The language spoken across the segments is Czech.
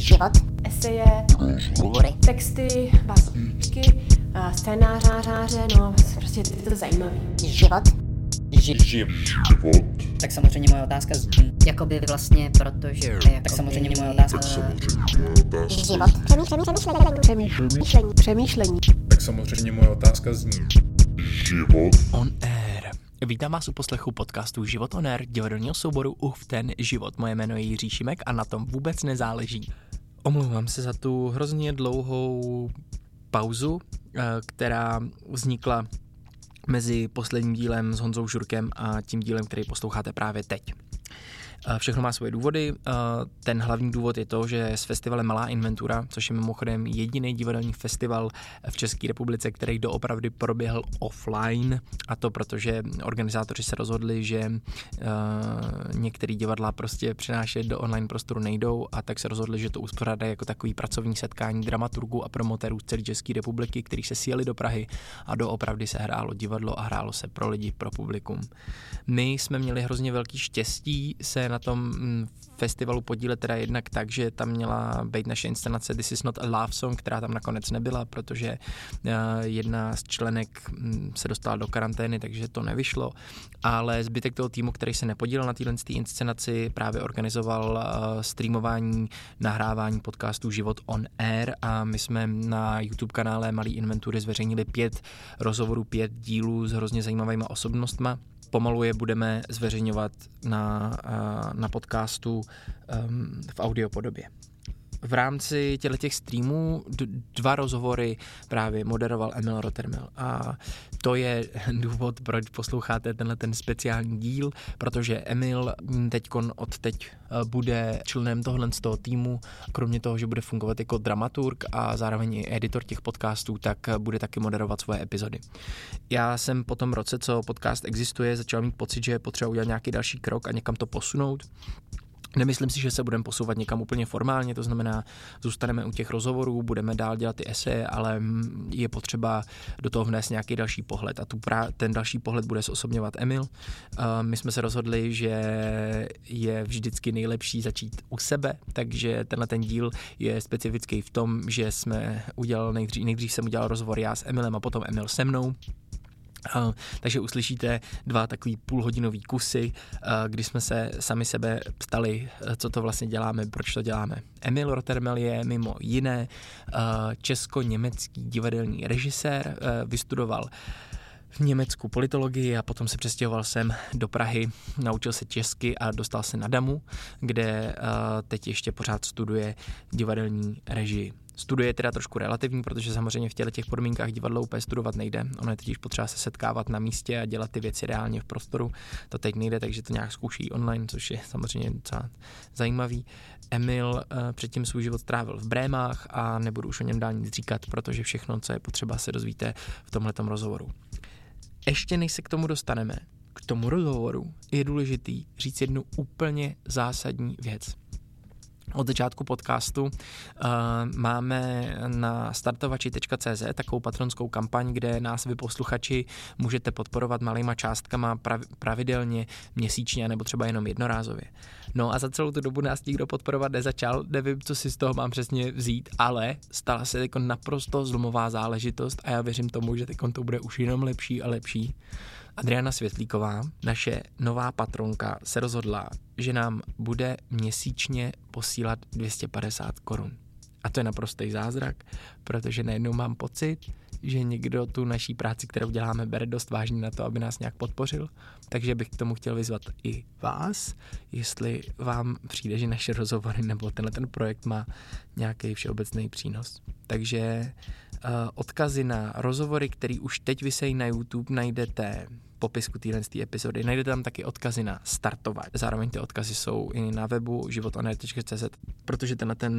život, eseje, hovory, texty, básničky, a scénáře, no prostě je to zajímavé. život, Tak samozřejmě moje otázka zní, Jakoby vlastně, protože... Jakoby, tak samozřejmě moje otázka život, přemýšlení, přemýšlení, přemýšlení, Přemýšlení. Tak samozřejmě moje otázka zní. On Air. Vítám vás u poslechu podcastu Život on Air, divadelního souboru Uf ten život. Moje jméno je Jiří Šimek a na tom vůbec nezáleží. Omlouvám se za tu hrozně dlouhou pauzu, eh, která vznikla mezi posledním dílem s Honzou Žurkem a tím dílem, který posloucháte právě teď. Eh, Všechno má svoje důvody. Eh, Ten hlavní důvod je to, že s festivalem Malá inventura, což je mimochodem jediný divadelní festival v České republice, který doopravdy proběhl offline, a to protože organizátoři se rozhodli, že uh, některé divadla prostě přenášet do online prostoru nejdou a tak se rozhodli, že to uspořádají jako takový pracovní setkání dramaturgů a promotérů z celé České republiky, kteří se sjeli do Prahy a doopravdy se hrálo divadlo a hrálo se pro lidi, pro publikum. My jsme měli hrozně velký štěstí se na tom mm, festivalu podílet teda jednak tak, že tam měla být naše inscenace This is not a love song, která tam nakonec nebyla, protože uh, jedna z členek mm, se dostala do karantény, takže to nevyšlo, ale zbytek toho týmu, který se nepodílel na téhle inscenaci, právě organizoval uh, streamování, nahrávání podcastů Život on Air a my jsme na YouTube kanále Malý inventury zveřejnili pět rozhovorů, pět dílů s hrozně zajímavými osobnostma pomalu je budeme zveřejňovat na, eh, na podcastu um, v audio podobě. V rámci těch streamů dva rozhovory právě moderoval Emil Rottermel a to je důvod, proč posloucháte tenhle ten speciální díl, protože Emil teď od teď bude členem tohle z toho týmu, kromě toho, že bude fungovat jako dramaturg a zároveň i editor těch podcastů, tak eh, bude taky moderovat svoje epizody. Já jsem po tom roce, co podcast existuje, začal mít pocit, že je potřeba udělat nějaký další krok a někam to posunout. Nemyslím si, že se budeme posouvat někam úplně formálně, to znamená, zůstaneme u těch rozhovorů, budeme dál dělat ty eseje, ale mm, je potřeba do toho vnést nějaký další pohled a tu pra, ten další pohled bude zosobňovat Emil. Uh, my jsme se rozhodli, že je vždycky nejlepší začít u sebe, takže tenhle ten díl je specifický v tom, že jsme udělal nejdřív, nejdřív jsem udělal rozhovor já s Emilem a potom Emil se mnou. Takže uslyšíte dva takový půlhodinový kusy, kdy jsme se sami sebe ptali, uh, co to vlastně děláme, proč to děláme. Emil Rottermel je mimo jiné uh, česko-německý divadelní režisér, uh, vystudoval v Německu politologii a potom se přestěhoval sem do Prahy, naučil se česky a dostal se na Damu, kde teď ještě pořád studuje divadelní režii. Studuje je teda trošku relativní, protože samozřejmě v těchto těch podmínkách divadlo úplně studovat nejde. Ono je totiž potřeba se setkávat na místě a dělat ty věci reálně v prostoru. To teď nejde, takže to nějak zkouší online, což je samozřejmě docela zajímavý. Emil uh, předtím svůj život strávil v Brémách a nebudu už o něm dál nic říkat, protože všechno, co je potřeba, se dozvíte v tomhletom rozhovoru. Ještě než se k tomu dostaneme, k tomu rozhovoru je důležitý říct jednu úplně zásadní věc od začátku podcastu uh, máme na startovači.cz takovou patronskou kampaň, kde nás vy posluchači můžete podporovat malýma částkama prav- pravidelně, měsíčně nebo třeba jenom jednorázově. No a za celou tu dobu nás nikdo podporovat nezačal, nevím, co si z toho mám přesně vzít, ale stala se jako naprosto zlomová záležitost a já věřím tomu, že teď to bude už jenom lepší a lepší. Adriana Světlíková, naše nová patronka, se rozhodla, že nám bude měsíčně posílat 250 korun. A to je naprostý zázrak, protože najednou mám pocit, že někdo tu naší práci, kterou děláme, bere dost vážně na to, aby nás nějak podpořil. Takže bych k tomu chtěl vyzvat i vás, jestli vám přijde, že naše rozhovory nebo tenhle ten projekt má nějaký všeobecný přínos. Takže odkazy na rozhovory, které už teď vysejí na YouTube, najdete popisku téhle epizody. Najdete tam taky odkazy na startovat. Zároveň ty odkazy jsou i na webu životonet.cz, protože tenhle ten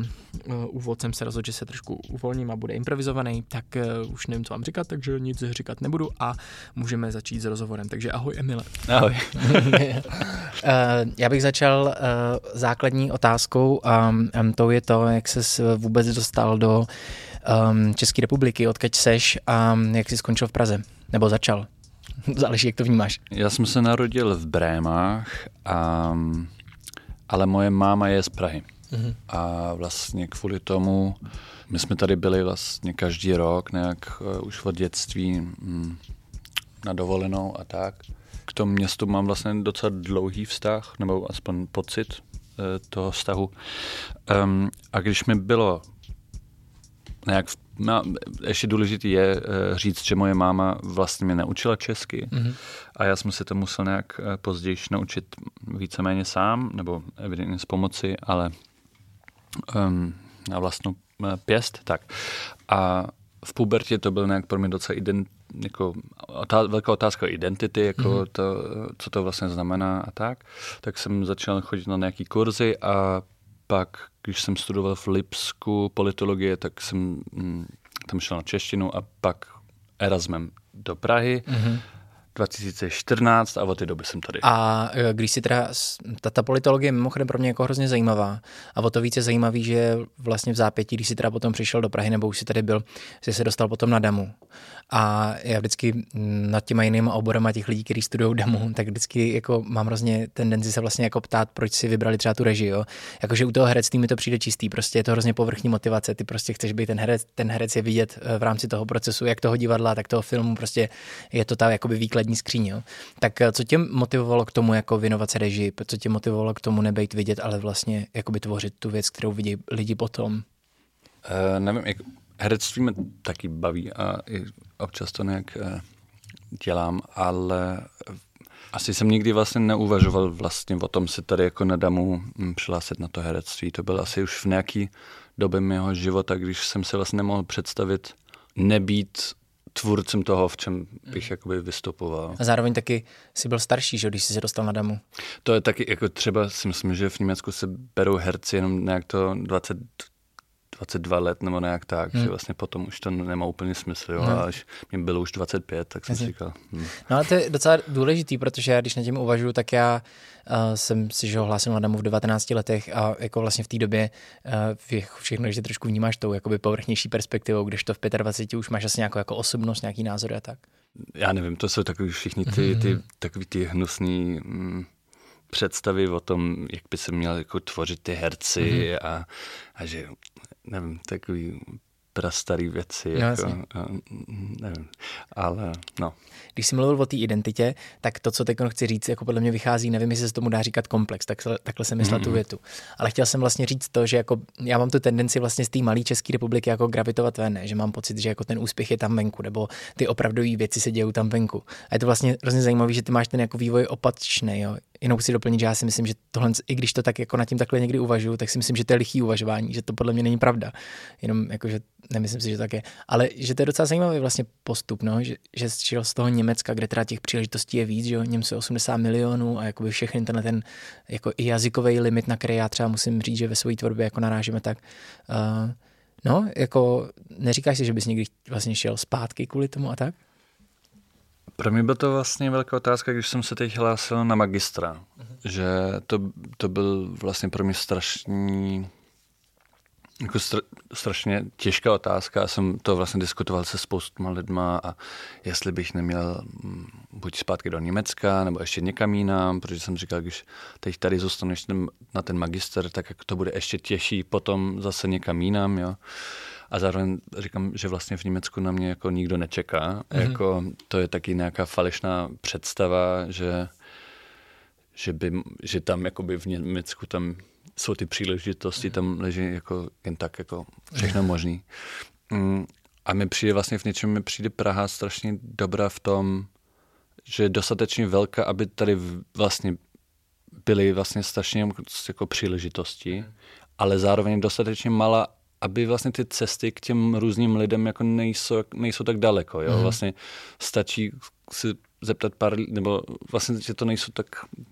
uh, úvod jsem se rozhodl, že se trošku uvolním a bude improvizovaný, tak uh, už nevím, co vám říkat, takže nic říkat nebudu a můžeme začít s rozhovorem. Takže ahoj Emile. Ahoj. Uh, já bych začal uh, základní otázkou a um, to je to, jak se vůbec dostal do um, České republiky, odkud seš a jak jsi skončil v Praze, nebo začal. Záleží, jak to vnímáš. Já jsem se narodil v Brémách, a, ale moje máma je z Prahy. Mm-hmm. A vlastně kvůli tomu, my jsme tady byli vlastně každý rok, nějak uh, už od dětství mm, na dovolenou a tak. K tomu městu mám vlastně docela dlouhý vztah, nebo aspoň pocit uh, toho vztahu. Um, a když mi bylo nějak no, ještě důležité je uh, říct, že moje máma vlastně mě naučila česky mm-hmm. a já jsem se to musel nějak uh, později naučit víceméně sám, nebo evidentně s pomoci, ale um, na vlastnou uh, pěst, tak. A v pubertě to byl nějak pro mě docela ident, jako otá- velká otázka identity, jako mm-hmm. to, co to vlastně znamená a tak. Tak jsem začal chodit na nějaký kurzy a pak, když jsem studoval v Lipsku politologie, tak jsem mm, tam šel na češtinu a pak Erasmem do Prahy. Mm-hmm. 2014 a od té doby jsem tady. A e, když si teda, ta, ta politologie je mimochodem pro mě jako hrozně zajímavá a o to více zajímavý, že vlastně v zápětí, když si teda potom přišel do Prahy nebo už si tady byl, jsi se dostal potom na Damu. A já vždycky nad těma jinýma oborama těch lidí, kteří studují Damu, tak vždycky jako mám hrozně tendenci se vlastně jako ptát, proč si vybrali třeba tu režii. Jakože u toho herectví mi to přijde čistý, prostě je to hrozně povrchní motivace, ty prostě chceš být ten herec, ten herec je vidět e, v rámci toho procesu, jak toho divadla, tak toho filmu, prostě je to ta jakoby výkladní skříň. Jo? Tak e, co tě motivovalo k tomu jako věnovat se režii, co tě motivovalo k tomu nebejt vidět, ale vlastně jakoby tvořit tu věc, kterou vidí lidi potom? Uh, nevím, jak, herectví mě taky baví a i občas to nějak uh, dělám, ale asi jsem nikdy vlastně neuvažoval vlastně o tom si tady jako na damu hm, přihlásit na to herectví. To byl asi už v nějaký době mého života, když jsem si vlastně nemohl představit nebýt tvůrcem toho, v čem bych jakoby vystupoval. A zároveň taky jsi byl starší, že když jsi se dostal na damu. To je taky, jako třeba si myslím, že v Německu se berou herci jenom nějak to 20, 22 let nebo nějak tak, hmm. že vlastně potom už to nemá úplně smysl, jo, hmm. a až mi bylo už 25, tak jsem si říkal. Hmm. No ale to je docela důležitý, protože já když na tím uvažuji, tak já uh, jsem si že hlásil na damu v 19 letech a jako vlastně v té době uh, všechno, že trošku vnímáš tou jakoby povrchnější perspektivou, když to v 25 už máš asi nějakou jako osobnost, nějaký názor a tak. Já nevím, to jsou takový všichni ty, ty, mhm. takový ty hnusný mm, představy o tom, jak by se měl jako tvořit ty herci mm-hmm. a, a že nevím, takový prastarý věci, no, jako, nevím, ale no. Když jsi mluvil o té identitě, tak to, co teď chci říct, jako podle mě vychází, nevím, jestli se tomu dá říkat komplex, tak, takhle jsem myslel mm. tu větu. Ale chtěl jsem vlastně říct to, že jako já mám tu tendenci vlastně z té malé České republiky jako gravitovat ven, že mám pocit, že jako ten úspěch je tam venku, nebo ty opravdové věci se dějou tam venku. A je to vlastně hrozně zajímavé, že ty máš ten jako vývoj opačný, jo jenom si doplnit, že já si myslím, že tohle, i když to tak jako nad tím takhle někdy uvažuju, tak si myslím, že to je lichý uvažování, že to podle mě není pravda. Jenom jako, že nemyslím si, že tak je. Ale že to je docela zajímavý vlastně postup, no, že, že šel z toho Německa, kde teda těch příležitostí je víc, že jo, Němci 80 milionů a jakoby všechny tenhle ten jako i jazykový limit, na který já třeba musím říct, že ve své tvorbě jako narážíme tak. Uh, no, jako neříkáš si, že bys někdy vlastně šel zpátky kvůli tomu a tak? Pro mě byla to vlastně velká otázka, když jsem se teď hlásil na magistra, uh-huh. že to, to byl vlastně pro mě strašný jako str- strašně těžká otázka. Já jsem to vlastně diskutoval se spoustuma lidma a jestli bych neměl mm, buď zpátky do Německa nebo ještě někam jinam, protože jsem říkal, když teď tady zůstaneš na ten magister, tak to bude ještě těžší potom zase někam jinam, jo. A zároveň říkám, že vlastně v Německu na mě jako nikdo nečeká. Mm-hmm. Jako, to je taky nějaká falešná představa, že, že, by, že tam jakoby v Německu tam jsou ty příležitosti, tam leží jako jen tak jako všechno možný. Mm, a mi přijde vlastně v něčem, mi přijde Praha strašně dobrá v tom, že je dostatečně velká, aby tady vlastně byly vlastně strašně jako příležitosti, ale zároveň dostatečně malá, aby vlastně ty cesty k těm různým lidem jako nejsou, nejsou tak daleko. Jo? Mm. Vlastně stačí si zeptat pár, nebo vlastně, že to nejsou tak,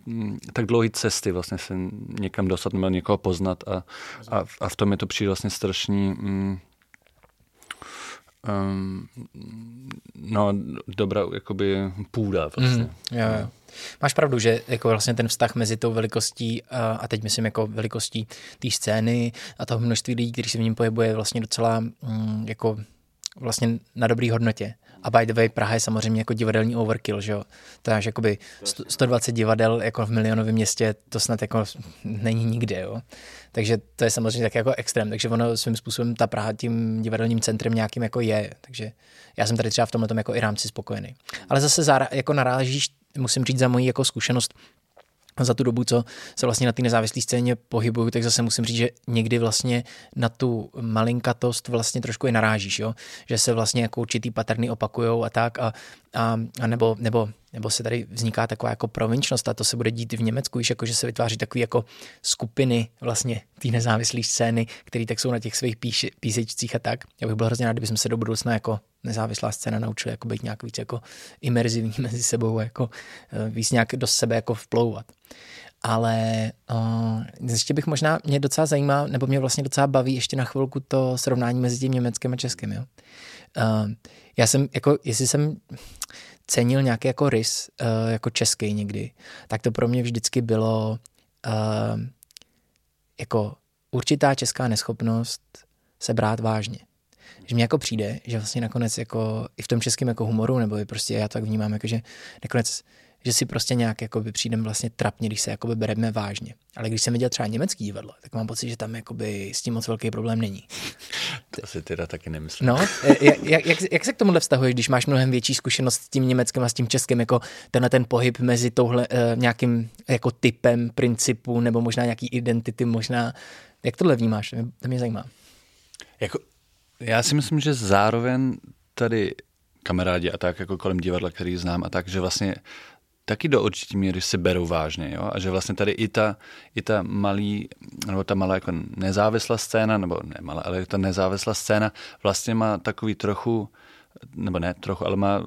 mm, tak dlouhé cesty vlastně se někam dostat nebo někoho poznat a, a, a v tom je to přijde vlastně strašný um, um, no, dobrá jakoby půda vlastně. Mm, jo, jo. Máš pravdu, že jako vlastně ten vztah mezi tou velikostí a teď myslím jako velikostí té scény a toho množství lidí, kteří se v něm pohybuje, je vlastně docela mm, jako vlastně na dobrý hodnotě. A by the way, Praha je samozřejmě jako divadelní overkill, že jo. To je jakoby 100, 120 divadel jako v milionovém městě, to snad jako není nikde, jo. Takže to je samozřejmě tak jako extrém, takže ono svým způsobem ta Praha tím divadelním centrem nějakým jako je, takže já jsem tady třeba v tomhle jako i rámci spokojený. Ale zase zára, jako narážíš, musím říct za moji jako zkušenost, za tu dobu, co se vlastně na té nezávislé scéně pohybuju, tak zase musím říct, že někdy vlastně na tu malinkatost vlastně trošku i narážíš, jo? že se vlastně jako určitý paterny opakujou a tak a, a, a nebo, nebo, nebo se tady vzniká taková jako provinčnost a to se bude dít i v Německu, již jako, že se vytváří takové jako skupiny vlastně té nezávislé scény, které tak jsou na těch svých píš, písečcích a tak. Já bych byl hrozně rád, kdybychom se do budoucna jako nezávislá scéna naučili jako být nějak víc jako imerzivní mezi sebou, jako eh, víc nějak do sebe jako vplouvat. Ale uh, ještě bych možná, mě docela zajímá, nebo mě vlastně docela baví ještě na chvilku to srovnání mezi tím německým a českým. Jo? Uh, já jsem, jako, jestli jsem cenil nějaký jako rys, uh, jako český někdy, tak to pro mě vždycky bylo uh, jako určitá česká neschopnost se brát vážně. Že mně jako přijde, že vlastně nakonec jako i v tom českém jako humoru, nebo i prostě já to tak vnímám, jako že nakonec že si prostě nějak jakoby přijdem vlastně trapně, když se jakoby bereme vážně. Ale když jsem viděl třeba německý divadlo, tak mám pocit, že tam jakoby s tím moc velký problém není. To si teda taky nemyslím. No, jak, jak, jak, se k tomuhle vztahuješ, když máš mnohem větší zkušenost s tím německým a s tím českým, jako tenhle ten pohyb mezi touhle uh, nějakým jako typem principu nebo možná nějaký identity, možná, jak tohle vnímáš, to mě, to mě zajímá. Jako, já si myslím, že zároveň tady kamarádi a tak, jako kolem divadla, který znám a tak, že vlastně taky do určitý míry se berou vážně. Jo? A že vlastně tady i ta, i ta malý, nebo ta malá jako nezávislá scéna, nebo ne malá, ale ta nezávislá scéna vlastně má takový trochu, nebo ne trochu, ale má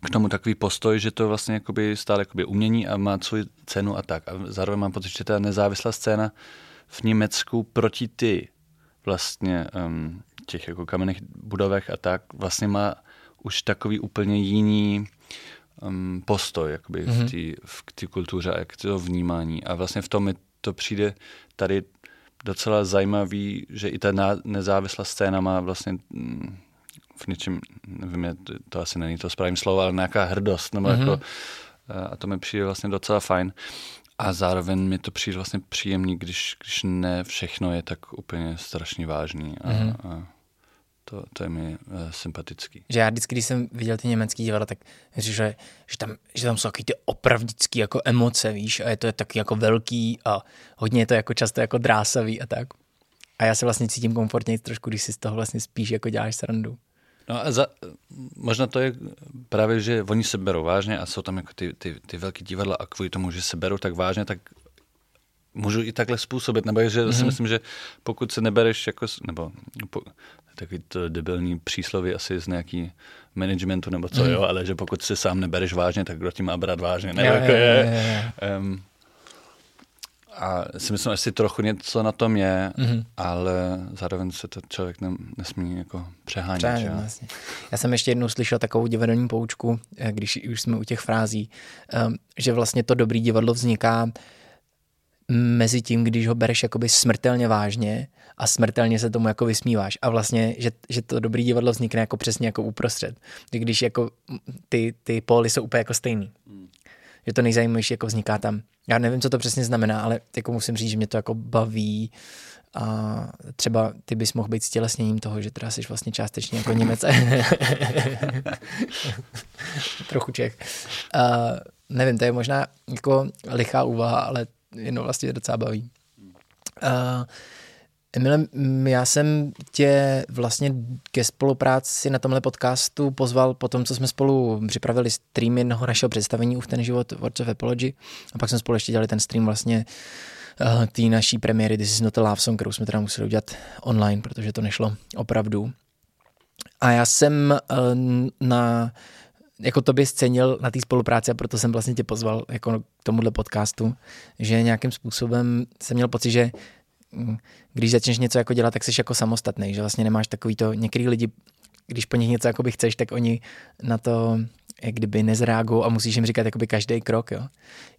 k tomu takový postoj, že to vlastně jakoby stále jakoby umění a má svou cenu a tak. A zároveň mám pocit, že ta nezávislá scéna v Německu proti ty vlastně um, těch jako kamenných budovech a tak vlastně má už takový úplně jiný um, postoj jakoby mm-hmm. v té v kultuře a k to vnímání. A vlastně v tom mi to přijde tady docela zajímavý, že i ta nezávislá scéna má vlastně mm, v něčem, nevím, to, to asi není to správný slovo, ale nějaká hrdost, nebo mm-hmm. jako, a to mi přijde vlastně docela fajn. A zároveň mi to přijde vlastně příjemný, když, když ne všechno je tak úplně strašně vážný. A, mm-hmm. a to, to je mi uh, sympatický. Že já vždycky, když jsem viděl ty německý divadla, tak říkám, že, že, tam, že tam jsou taky ty opravdický jako emoce, víš, a je to taky jako velký a hodně je to jako často jako drásavý a tak. A já se vlastně cítím komfortně trošku, když si z toho vlastně spíš jako děláš srandu. No a za, možná to je právě, že oni se berou vážně a jsou tam jako ty, ty, ty velké divadla a kvůli tomu, že se berou tak vážně, tak můžu i takhle způsobit, nebo že mm-hmm. si mhm. myslím, že pokud se nebereš jako, nebo po, takový to debilní přísloví asi z nějaký managementu nebo co, mm. jo, ale že pokud si sám nebereš vážně, tak kdo ti má brát vážně, ne? Jako je, je, je, je. Um, a si myslím, že si trochu něco na tom je, mm-hmm. ale zároveň se to člověk ne, nesmí jako přehánět. Přehánět vlastně. Já jsem ještě jednou slyšel takovou divadelní poučku, eh, když už jsme u těch frází, um, že vlastně to dobrý divadlo vzniká mezi tím, když ho bereš jakoby smrtelně vážně a smrtelně se tomu jako vysmíváš. A vlastně, že, že to dobrý divadlo vznikne jako přesně jako uprostřed. Když jako ty, ty póly jsou úplně jako stejný. Hmm. Že to nejzajímavější jako vzniká tam. Já nevím, co to přesně znamená, ale jako musím říct, že mě to jako baví a třeba ty bys mohl být stělesněním toho, že teda jsi vlastně částečně jako Němec. Trochu Čech. Uh, nevím, to je možná jako lichá úvaha, ale jenom vlastně docela baví. Uh, Emile, já jsem tě vlastně ke spolupráci na tomhle podcastu pozval po tom, co jsme spolu připravili stream jednoho našeho představení v ten život Words of Apology a pak jsme spolu ještě dělali ten stream vlastně uh, té naší premiéry This is not a love song, kterou jsme teda museli udělat online, protože to nešlo opravdu. A já jsem uh, na jako to by scenil na té spolupráci a proto jsem vlastně tě pozval jako k tomuhle podcastu, že nějakým způsobem jsem měl pocit, že mm, když začneš něco jako dělat, tak jsi jako samostatný, že vlastně nemáš takový to, některý lidi, když po nich něco jakoby chceš, tak oni na to jak kdyby nezreagují a musíš jim říkat jakoby každý krok, jo.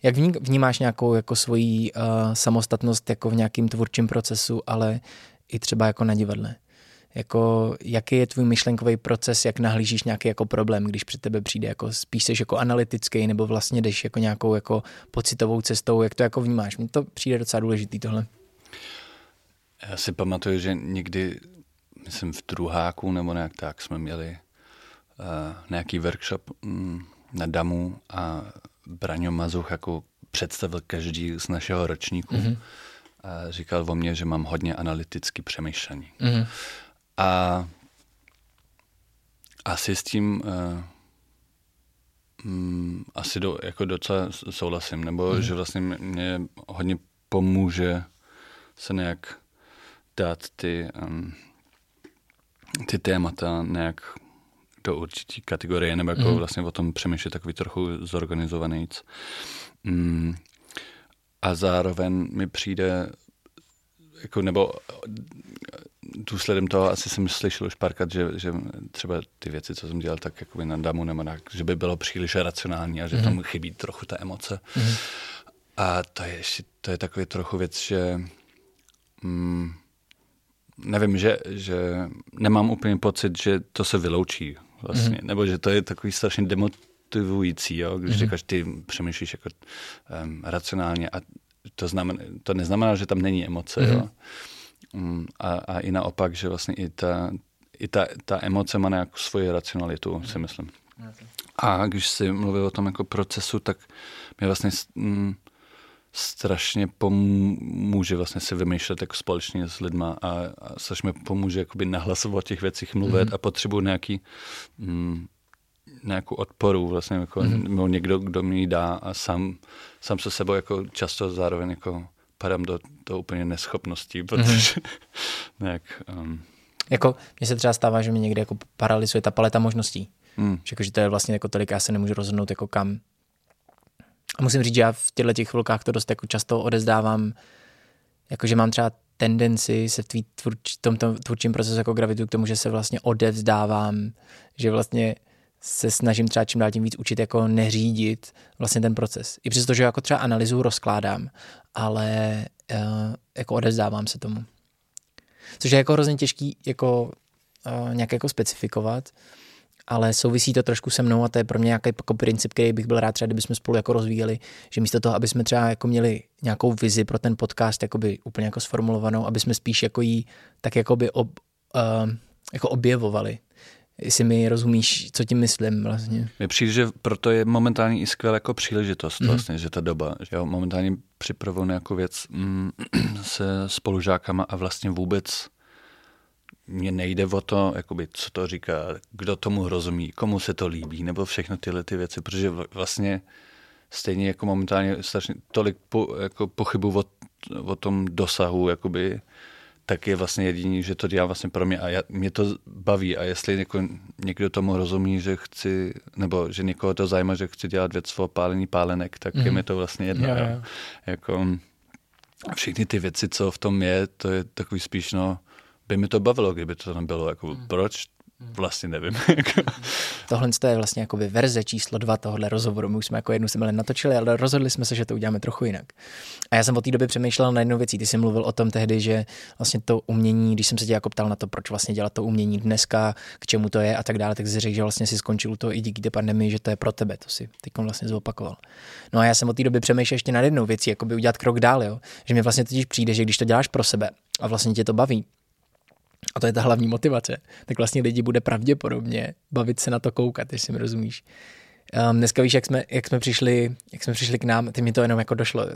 Jak vnímáš nějakou jako svoji uh, samostatnost jako v nějakým tvůrčím procesu, ale i třeba jako na divadle? Jako jaký je tvůj myšlenkový proces, jak nahlížíš nějaký jako problém, když před tebe přijde, jako spíš jsi jako analytický, nebo vlastně jdeš jako nějakou jako pocitovou cestou, jak to jako vnímáš? Mně to přijde docela důležitý tohle. Já si pamatuju, že někdy, myslím v druháku nebo nějak tak, jsme měli uh, nějaký workshop um, na Damu a Braňo Mazuch jako představil každý z našeho ročníku. Mm-hmm. A říkal o mně, že mám hodně analyticky přemýšlení. Mm-hmm. A asi s tím uh, um, asi do, jako docela souhlasím, nebo mm-hmm. že vlastně mě hodně pomůže se nějak dát ty, um, ty témata nějak do určitý kategorie, nebo jako mm. vlastně o tom přemýšlet takový trochu zorganizovaný. Mm. A zároveň mi přijde, jako, nebo důsledem toho asi jsem slyšel už párkrát, že, že třeba ty věci, co jsem dělal, tak jakoby na damu nebo tak, že by bylo příliš racionální a že mm. tam chybí trochu ta emoce. Mm. A to je, to je takový trochu věc, že mm, nevím, že, že nemám úplně pocit, že to se vyloučí vlastně, mm. nebo že to je takový strašně demotivující, jo? když mm. říkáš, ty přemýšlíš jako um, racionálně a to, znamená, to neznamená, že tam není emoce, mm. jo? Um, a, a i naopak, že vlastně i ta, i ta, ta emoce má nějakou svoji racionalitu, mm. si myslím. A když si mluvil o tom jako procesu, tak mě vlastně mm, strašně pomůže vlastně si vymýšlet jako společně s lidma a, a strašně mi pomůže jakoby nahlasovat o těch věcích mluvit mm-hmm. a potřebuji nějaký mm, nějakou odporu vlastně jako mm-hmm. někdo, kdo mi dá a sám, sám se sebou jako často zároveň jako padám do, do úplně neschopností, mhm. protože mm-hmm. nějak... Um, jako mně se třeba stává, že mi někde jako paralyzuje ta paleta možností. Mm. Že, jako, že to je vlastně jako tolik, já se nemůžu rozhodnout jako kam, a musím říct, že já v těchto těch chvilkách to dost jako často odezdávám, jakože mám třeba tendenci se v tvý tvůrč, tomto tvůrčím procesu jako gravitu k tomu, že se vlastně odevzdávám, že vlastně se snažím třeba čím dál tím víc učit jako neřídit vlastně ten proces. I přesto, že jako třeba analýzu rozkládám, ale uh, jako odevzdávám se tomu. Což je jako hrozně těžký jako uh, nějak jako specifikovat, ale souvisí to trošku se mnou a to je pro mě nějaký jako princip, který bych byl rád třeba, kdybychom spolu jako rozvíjeli, že místo toho, aby jsme třeba jako měli nějakou vizi pro ten podcast jakoby úplně jako sformulovanou, aby jsme spíš jako jí tak jakoby ob, uh, jako objevovali. Jestli mi rozumíš, co tím myslím vlastně. Mně přijde, že proto je momentálně i skvělá jako příležitost mm. vlastně, že ta doba, že jo, momentálně připravuju nějakou věc mm, se spolužákama a vlastně vůbec mně nejde o to, jakoby, co to říká, kdo tomu rozumí, komu se to líbí, nebo všechno tyhle ty věci, protože vlastně stejně jako momentálně strašně tolik po, jako pochybu o, o tom dosahu, jakoby, tak je vlastně jediný, že to dělá vlastně pro mě a já, mě to baví a jestli jako někdo tomu rozumí, že chci, nebo že někoho to zajímá, že chci dělat věc o pálení pálenek, tak mm. je mhm. mi to vlastně jedno. Yeah, yeah. Jako, všechny ty věci, co v tom je, to je takový spíš, no, by mi to bavilo, kdyby to tam bylo. Jako, hmm. Proč? Vlastně nevím. Tohle je vlastně jako verze číslo dva tohohle rozhovoru. My už jsme jako jednu jsme natočili, ale rozhodli jsme se, že to uděláme trochu jinak. A já jsem od té doby přemýšlel na jednu věc. Ty jsi mluvil o tom tehdy, že vlastně to umění, když jsem se tě jako ptal na to, proč vlastně dělat to umění dneska, k čemu to je a tak dále, tak jsi řekl, že vlastně si skončil to i díky té pandemii, že to je pro tebe. To si teď vlastně zopakoval. No a já jsem od té doby přemýšlel ještě na jednou věcí, jako by udělat krok dál, jo? že mi vlastně totiž přijde, že když to děláš pro sebe a vlastně tě to baví, a to je ta hlavní motivace, tak vlastně lidi bude pravděpodobně bavit se na to koukat, jestli mi rozumíš. Um, dneska víš, jak jsme, jak jsme přišli, jak jsme přišli k nám, ty mi to jenom jako došlo uh,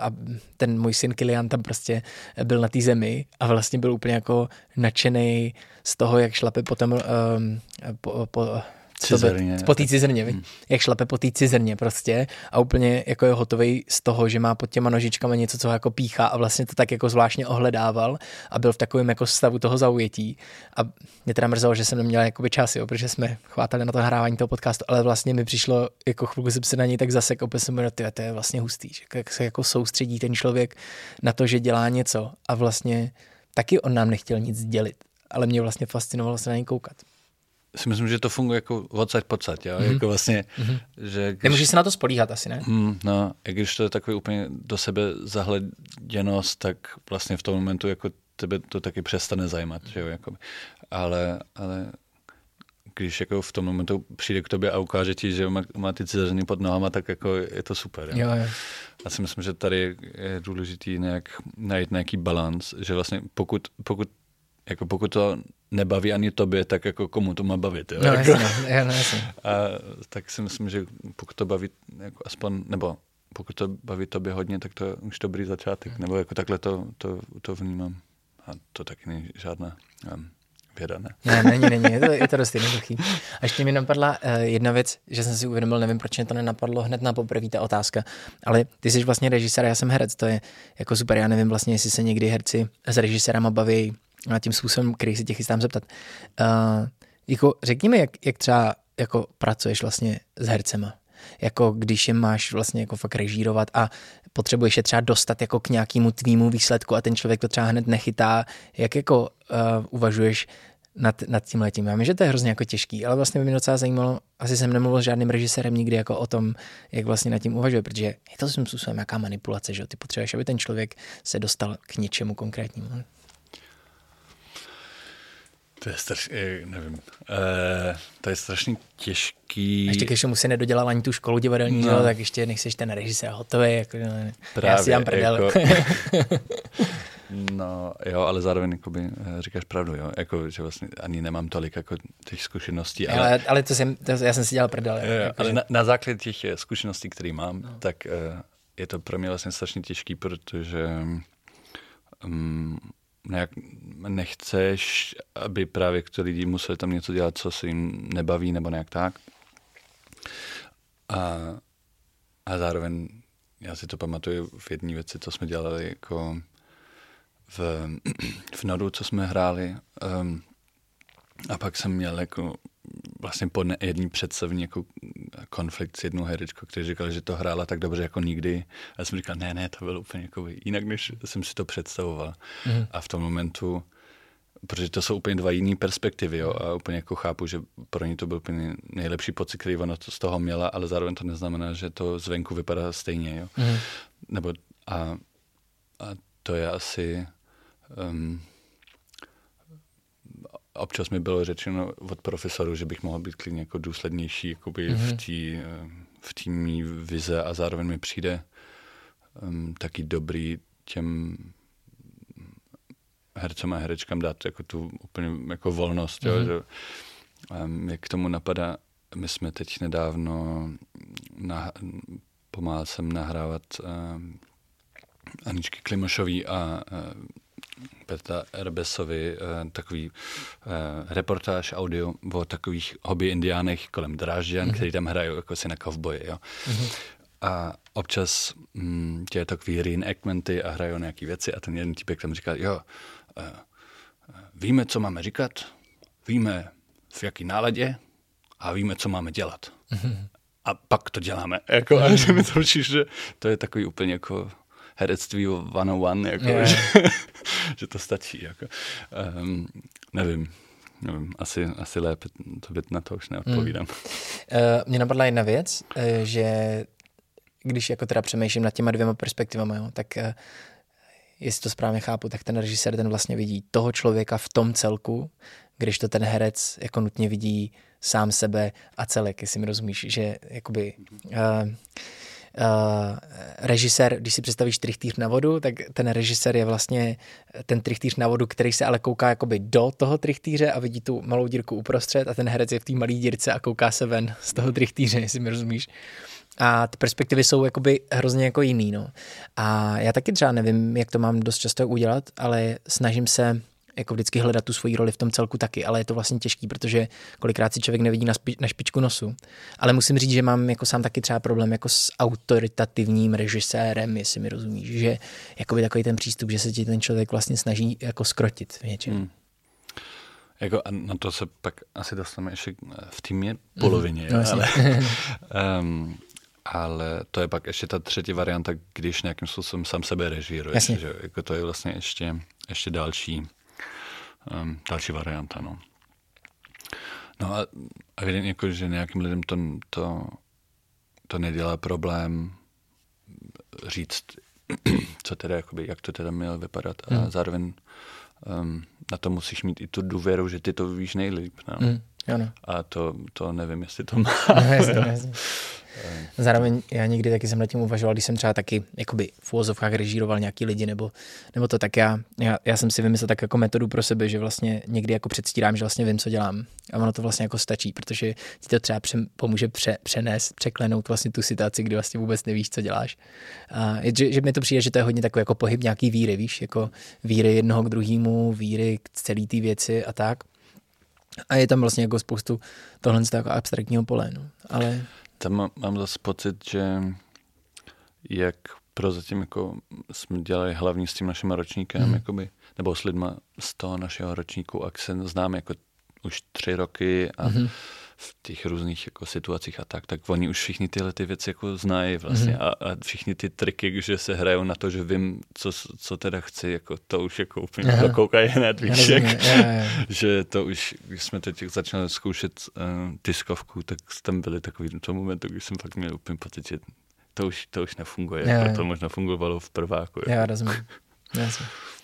a ten můj syn Kilian tam prostě byl na té zemi a vlastně byl úplně jako nadšený z toho, jak šlape potom um, po, po, Cizrně. Po té cizrně, hmm. jak šlape po té cizrně prostě a úplně jako je hotový z toho, že má pod těma nožičkama něco, co ho jako píchá a vlastně to tak jako zvláštně ohledával a byl v takovém jako stavu toho zaujetí a mě teda mrzelo, že jsem neměl jakoby čas, jo, protože jsme chvátali na to nahrávání toho podcastu, ale vlastně mi přišlo, jako chvilku jsem se na něj tak zase opět jsem byl, to je vlastně hustý, že jak se jako soustředí ten člověk na to, že dělá něco a vlastně taky on nám nechtěl nic dělit, ale mě vlastně fascinovalo se na něj koukat si myslím, že to funguje jako odsaď pocať, jo? Mm-hmm. Jako vlastně, mm-hmm. že když, Nemůžeš se na to spolíhat asi, ne? Mm, no, i když to je takový úplně do sebe zahleděnost, tak vlastně v tom momentu jako tebe to taky přestane zajímat, že jo, jakoby. Ale, ale když jako v tom momentu přijde k tobě a ukáže ti, že má, má ty cizařiny pod nohama, tak jako je to super. Jo. Jo, jo. Já si myslím, že tady je důležitý nějak najít nějaký balans, že vlastně pokud, pokud, jako pokud to nebaví ani tobě, tak jako komu to má bavit. Jo? No, jako, jasně, no, no, jasně. a tak si myslím, že pokud to baví jako aspoň, nebo pokud to baví tobě hodně, tak to je už dobrý začátek. Nebo jako takhle to, to, to vnímám. A to taky není žádná um, věda, ne? Ne, není, není, je to, je to dost jednoduchý. A ještě mi napadla uh, jedna věc, že jsem si uvědomil, nevím, proč mě to nenapadlo hned na poprvé ta otázka, ale ty jsi vlastně režisér, já jsem herec, to je jako super, já nevím vlastně, jestli se někdy herci s režisérama baví a tím způsobem, který si tě chystám zeptat. Uh, jako řekni mi, jak, jak třeba jako pracuješ vlastně s hercema, jako když je máš vlastně jako fakt režírovat a potřebuješ je třeba dostat jako k nějakému tvýmu výsledku a ten člověk to třeba hned nechytá, jak jako uh, uvažuješ nad, nad tím letím. Já vím, že to je hrozně jako těžký, ale vlastně by mě docela zajímalo, asi jsem nemluvil s žádným režisérem nikdy jako o tom, jak vlastně nad tím uvažuje, protože je to svým způsobem jaká manipulace, že ty potřebuješ, aby ten člověk se dostal k něčemu konkrétnímu. To je strašně, nevím, uh, to je strašně těžký. A ještě když mu si nedodělal ani tu školu divadelní, no. tak ještě nechceš ten režisér hotový, jako, Právě, já si dám prdel. Jako, no jo, ale zároveň jakoby, eh, říkáš pravdu, jo, jako, že vlastně ani nemám tolik jako těch zkušeností. Ale, ale, ale to jsem, to, já jsem si dělal prdel. jo, jako, ale že- na, na základě těch eh, zkušeností, které mám, no. tak uh, je to pro mě vlastně strašně těžký, protože um, nějak nechceš, aby právě ty lidi museli tam něco dělat, co se jim nebaví, nebo nějak tak. A, a zároveň, já si to pamatuju v jedné věci, co jsme dělali jako v, v Nodu, co jsme hráli. Um, a pak jsem měl jako vlastně po jedný představní jako konflikt s jednou herečkou, který říkal, že to hrála tak dobře jako nikdy. A já jsem říkal, ne, ne, to bylo úplně jako jinak, než jsem si to představoval. Mm. A v tom momentu, protože to jsou úplně dva jiné perspektivy, jo, a úplně jako chápu, že pro ní to byl úplně nejlepší pocit, který ona to z toho měla, ale zároveň to neznamená, že to zvenku vypadá stejně, jo. Mm. Nebo a, a to je asi um, občas mi bylo řečeno od profesoru, že bych mohl být klidně jako důslednější jakoby mm-hmm. v té v té mý vize a zároveň mi přijde um, taky dobrý těm hercem a herečkám dát jako tu úplně jako volnost, mm-hmm. jo, že, um, jak k tomu napadá, my jsme teď nedávno na, pomáhal jsem nahrávat um, Aničky Klimošový a uh, Petra Erbesovi uh, takový uh, reportáž audio o takových hobby indiánech kolem Drážďan, mm-hmm. který tam hrají jako si na kovboje. Jo. Mm-hmm. A občas mm, tě je takový reenactmenty a hrajou nějaké věci a ten jeden týpek tam říká, jo, uh, víme, co máme říkat, víme, v jaký náladě a víme, co máme dělat. Mm-hmm. A pak to děláme. Jako, a že mi to přijde, že to je takový úplně jako herectví 101, jako, Jo. že, že to stačí. Jako. Um, nevím, nevím, asi, asi lépe to být na to už neodpovídám. Mm. Uh, mě napadla jedna věc, uh, že když jako teda přemýšlím nad těma dvěma perspektivama, jo, tak uh, jestli to správně chápu, tak ten režisér ten vlastně vidí toho člověka v tom celku, když to ten herec jako nutně vidí sám sebe a celek, jestli mi rozumíš, že jakoby uh, Uh, režisér, když si představíš trichtýř na vodu, tak ten režisér je vlastně ten trichtýř na vodu, který se ale kouká jakoby do toho trichtýře a vidí tu malou dírku uprostřed a ten herec je v té malé dírce a kouká se ven z toho trichtýře, jestli mi rozumíš. A ty perspektivy jsou jakoby hrozně jako jiný, no. A já taky třeba nevím, jak to mám dost často udělat, ale snažím se jako vždycky hledat tu svoji roli v tom celku taky, ale je to vlastně těžký, protože kolikrát si člověk nevidí na, spi- na špičku nosu. Ale musím říct, že mám jako sám taky třeba problém jako s autoritativním režisérem, jestli mi rozumíš, že jakoby takový ten přístup, že se ti ten člověk vlastně snaží jako skrotit v něčem. Hmm. Jako a na to se pak asi dostaneme ještě v týmě polovině, No, mm, jasně. ale, um, ale to je pak ještě ta třetí varianta, když nějakým způsobem sám sebe režíruješ. Že? Jako to je vlastně ještě, ještě další, um, další varianta. No. No a evidentně, jako, že nějakým lidem to, to, to nedělá problém říct, co teda, jakoby, jak to teda mělo vypadat a Hmm. zároveň um, na to musíš mít i tu důvěru, že ty to víš nejlíp. No. Mm, jo, no. A to, to nevím, jestli to má. No, jasně, jasně. Zároveň já někdy taky jsem nad tím uvažoval, když jsem třeba taky jakoby v úvozovkách režíroval nějaký lidi, nebo, nebo to tak já, já, já, jsem si vymyslel tak jako metodu pro sebe, že vlastně někdy jako předstírám, že vlastně vím, co dělám. A ono to vlastně jako stačí, protože ti to třeba pře, pomůže pře, přenést, překlenout vlastně tu situaci, kdy vlastně vůbec nevíš, co děláš. A je, že, že mi to přijde, že to je hodně takový jako pohyb nějaký víry, víš, jako víry jednoho k druhému, víry k celé té věci a tak. A je tam vlastně jako spoustu tohle jako abstraktního pole, no. Ale tam mám, mám zase pocit, že jak prozatím jako jsme dělali hlavní s tím naším ročníkem, mm. jakoby, nebo s lidma z toho našeho ročníku, a se známe jako už tři roky a mm. V těch různých jako situacích a tak, tak oni už všichni tyhle ty věci jako znají vlastně mm. a, a všichni ty triky, že se hrajou na to, že vím, co, co teda chci, jako to už jako úplně to koukají hned, jak, že to už, když jsme teď začali zkoušet uh, tiskovku, tak tam byly takový v tom momentu, když jsem fakt měl úplně pocit, že to už, to už nefunguje, Jo, jako jo. to možná fungovalo v prváku. Jako. Já rozumím. Jasně.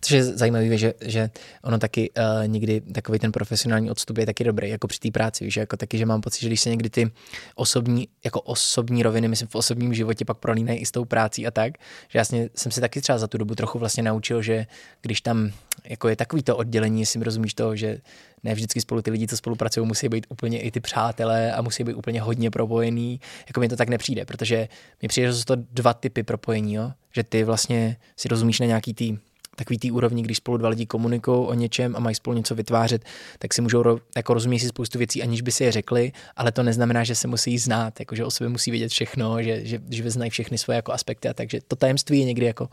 Což je zajímavé, že, že ono taky uh, někdy takový ten profesionální odstup je taky dobrý, jako při té práci, víš, jako taky, že mám pocit, že když se někdy ty osobní, jako osobní roviny, myslím v osobním životě pak prolínají i s tou prácí a tak, že jasně jsem si taky třeba za tu dobu trochu vlastně naučil, že když tam jako je takový to oddělení, jestli mi rozumíš to, že ne vždycky spolu ty lidi, co spolupracují, musí být úplně i ty přátelé a musí být úplně hodně propojený. Jako mi to tak nepřijde, protože mi přijde, že jsou to dva typy propojení, jo? že ty vlastně si rozumíš na nějaký tý takový tý úrovni, když spolu dva lidi komunikují o něčem a mají spolu něco vytvářet, tak si můžou ro, jako rozumět si spoustu věcí, aniž by si je řekli, ale to neznamená, že se musí znát, jako že o sobě musí vědět všechno, že, že, že vyznají všechny svoje jako aspekty a takže to tajemství je někdy jako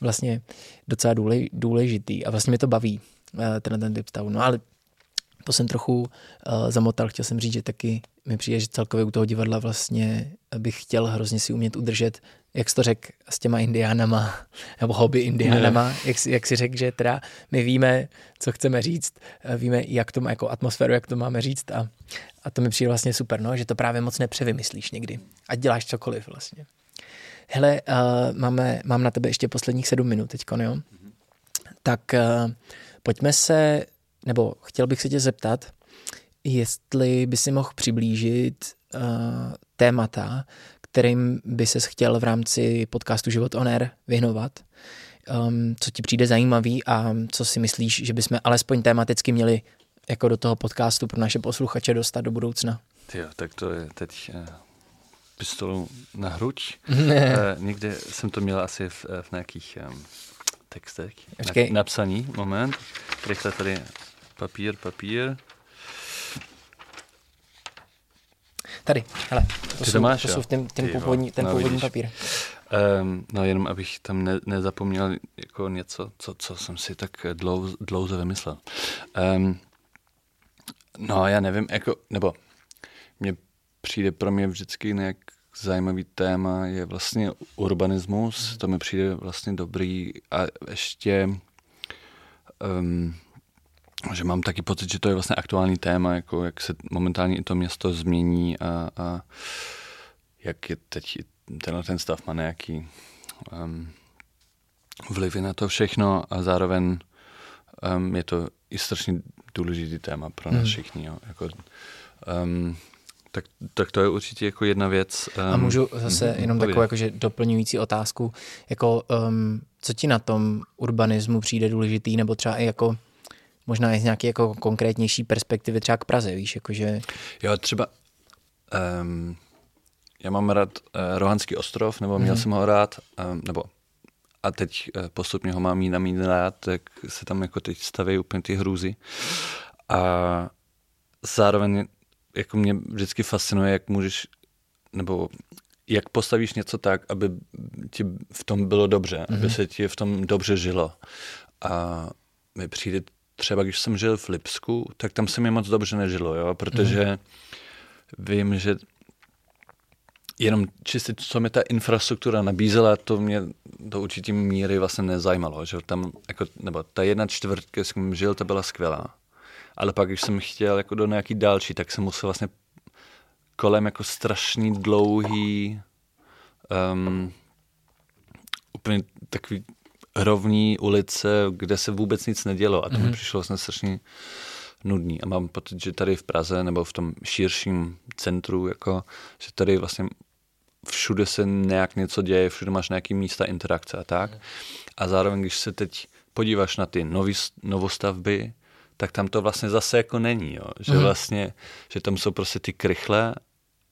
vlastně docela důlež, důležitý a vlastně mě to baví, eh, tenhle ten typ stavu. No ale to jsem trochu uh, zamotal, chtěl jsem říct, že taky mi přijde, že celkově u toho divadla vlastně bych chtěl hrozně si umět udržet, jak jsi to řekl s těma indiánama, nebo hobby indiánama, yeah. jak, si- jak si řekl, že teda my víme, co chceme říct, eh, víme, jak to má jako atmosféru, jak to máme říct a, a to mi přijde vlastně super, no, že to právě moc nepřevymyslíš někdy. Ať děláš cokoliv vlastně. Hele, uh, máme, mám na tebe ještě posledních sedm minut teďko, jo? Tak uh, pojďme se, nebo chtěl bych se tě zeptat, jestli by si mohl přiblížit uh, témata, kterým by ses chtěl v rámci podcastu Život on Air věnovat, um, co ti přijde zajímavý a co si myslíš, že bychom alespoň tematicky měli jako do toho podcastu pro naše posluchače dostat do budoucna. Tyjo, tak to je teď eh, pistolou na hruď. eh, někde jsem to měl asi v, v nějakých eh, textech. Počkej. Na, napsaný, moment. Rychle tady papír, papír. Tady, hele, to, Ty jsou, to máš, to jsou ten, ten Ty původní, ten no původní vidíš. papír. Um, no jenom, abych tam ne, nezapomněl jako něco, co, co jsem si tak dlouze, dlouze vymyslel. Um, no já nevím, jako, nebo mně přijde pro mě vždycky nějak zajímavý téma je vlastně urbanismus, to mi přijde vlastně dobrý a ještě um, že mám taky pocit, že to je vlastně aktuální téma, jako jak se momentálně i to město změní a, a jak je teď tenhle ten stav má nějaký um, vlivy na to všechno a zároveň um, je to i strašně důležitý téma pro nás Hmm. všichni. Jo. Jako, um, tak, tak to je určitě jako jedna věc. Um, A můžu zase mhm, jenom takovou jakože doplňující otázku, jako um, co ti na tom urbanismu přijde důležitý, nebo třeba i jako možná i z nějaké jako konkrétnější perspektivy třeba k Praze, víš, jakože Jo, třeba um, já mám rád uh, Rohanský ostrov, nebo měl jsem ho rád, um, nebo a teď uh, postupně ho mám mít a mít rád, tak se tam jako teď staví úplně ty hrůzy. A zároveň jako mě vždycky fascinuje, jak můžeš, nebo jak postavíš něco tak, aby ti v tom bylo dobře, mm-hmm. aby se ti v tom dobře žilo. A mi přijde třeba, když jsem žil v Lipsku, tak tam se mi moc dobře nežilo, jo? protože mm-hmm. vím, že jenom čistě, co mi ta infrastruktura nabízela, to mě do určitý míry vlastně nezajímalo, že tam, jako, nebo ta jedna čtvrt, kde jsem žil, ta byla skvělá. Ale pak, když jsem chtěl jako do nějaký další, tak jsem musel vlastně kolem jako strašný dlouhý um, úplně takový rovní ulice, kde se vůbec nic nedělo a to Mhm. mm-hmm. mi přišlo vlastně strašně nudný. A mám pocit, že tady v Praze nebo v tom širším centru, jako, že tady vlastně všude se nějak něco děje, všude máš nějaký místa interakce a tak. A zároveň, když se teď podíváš na ty nový, novostavby, tak tam to vlastně zase jako není, jo? že vlastně, že tam jsou prostě ty krychle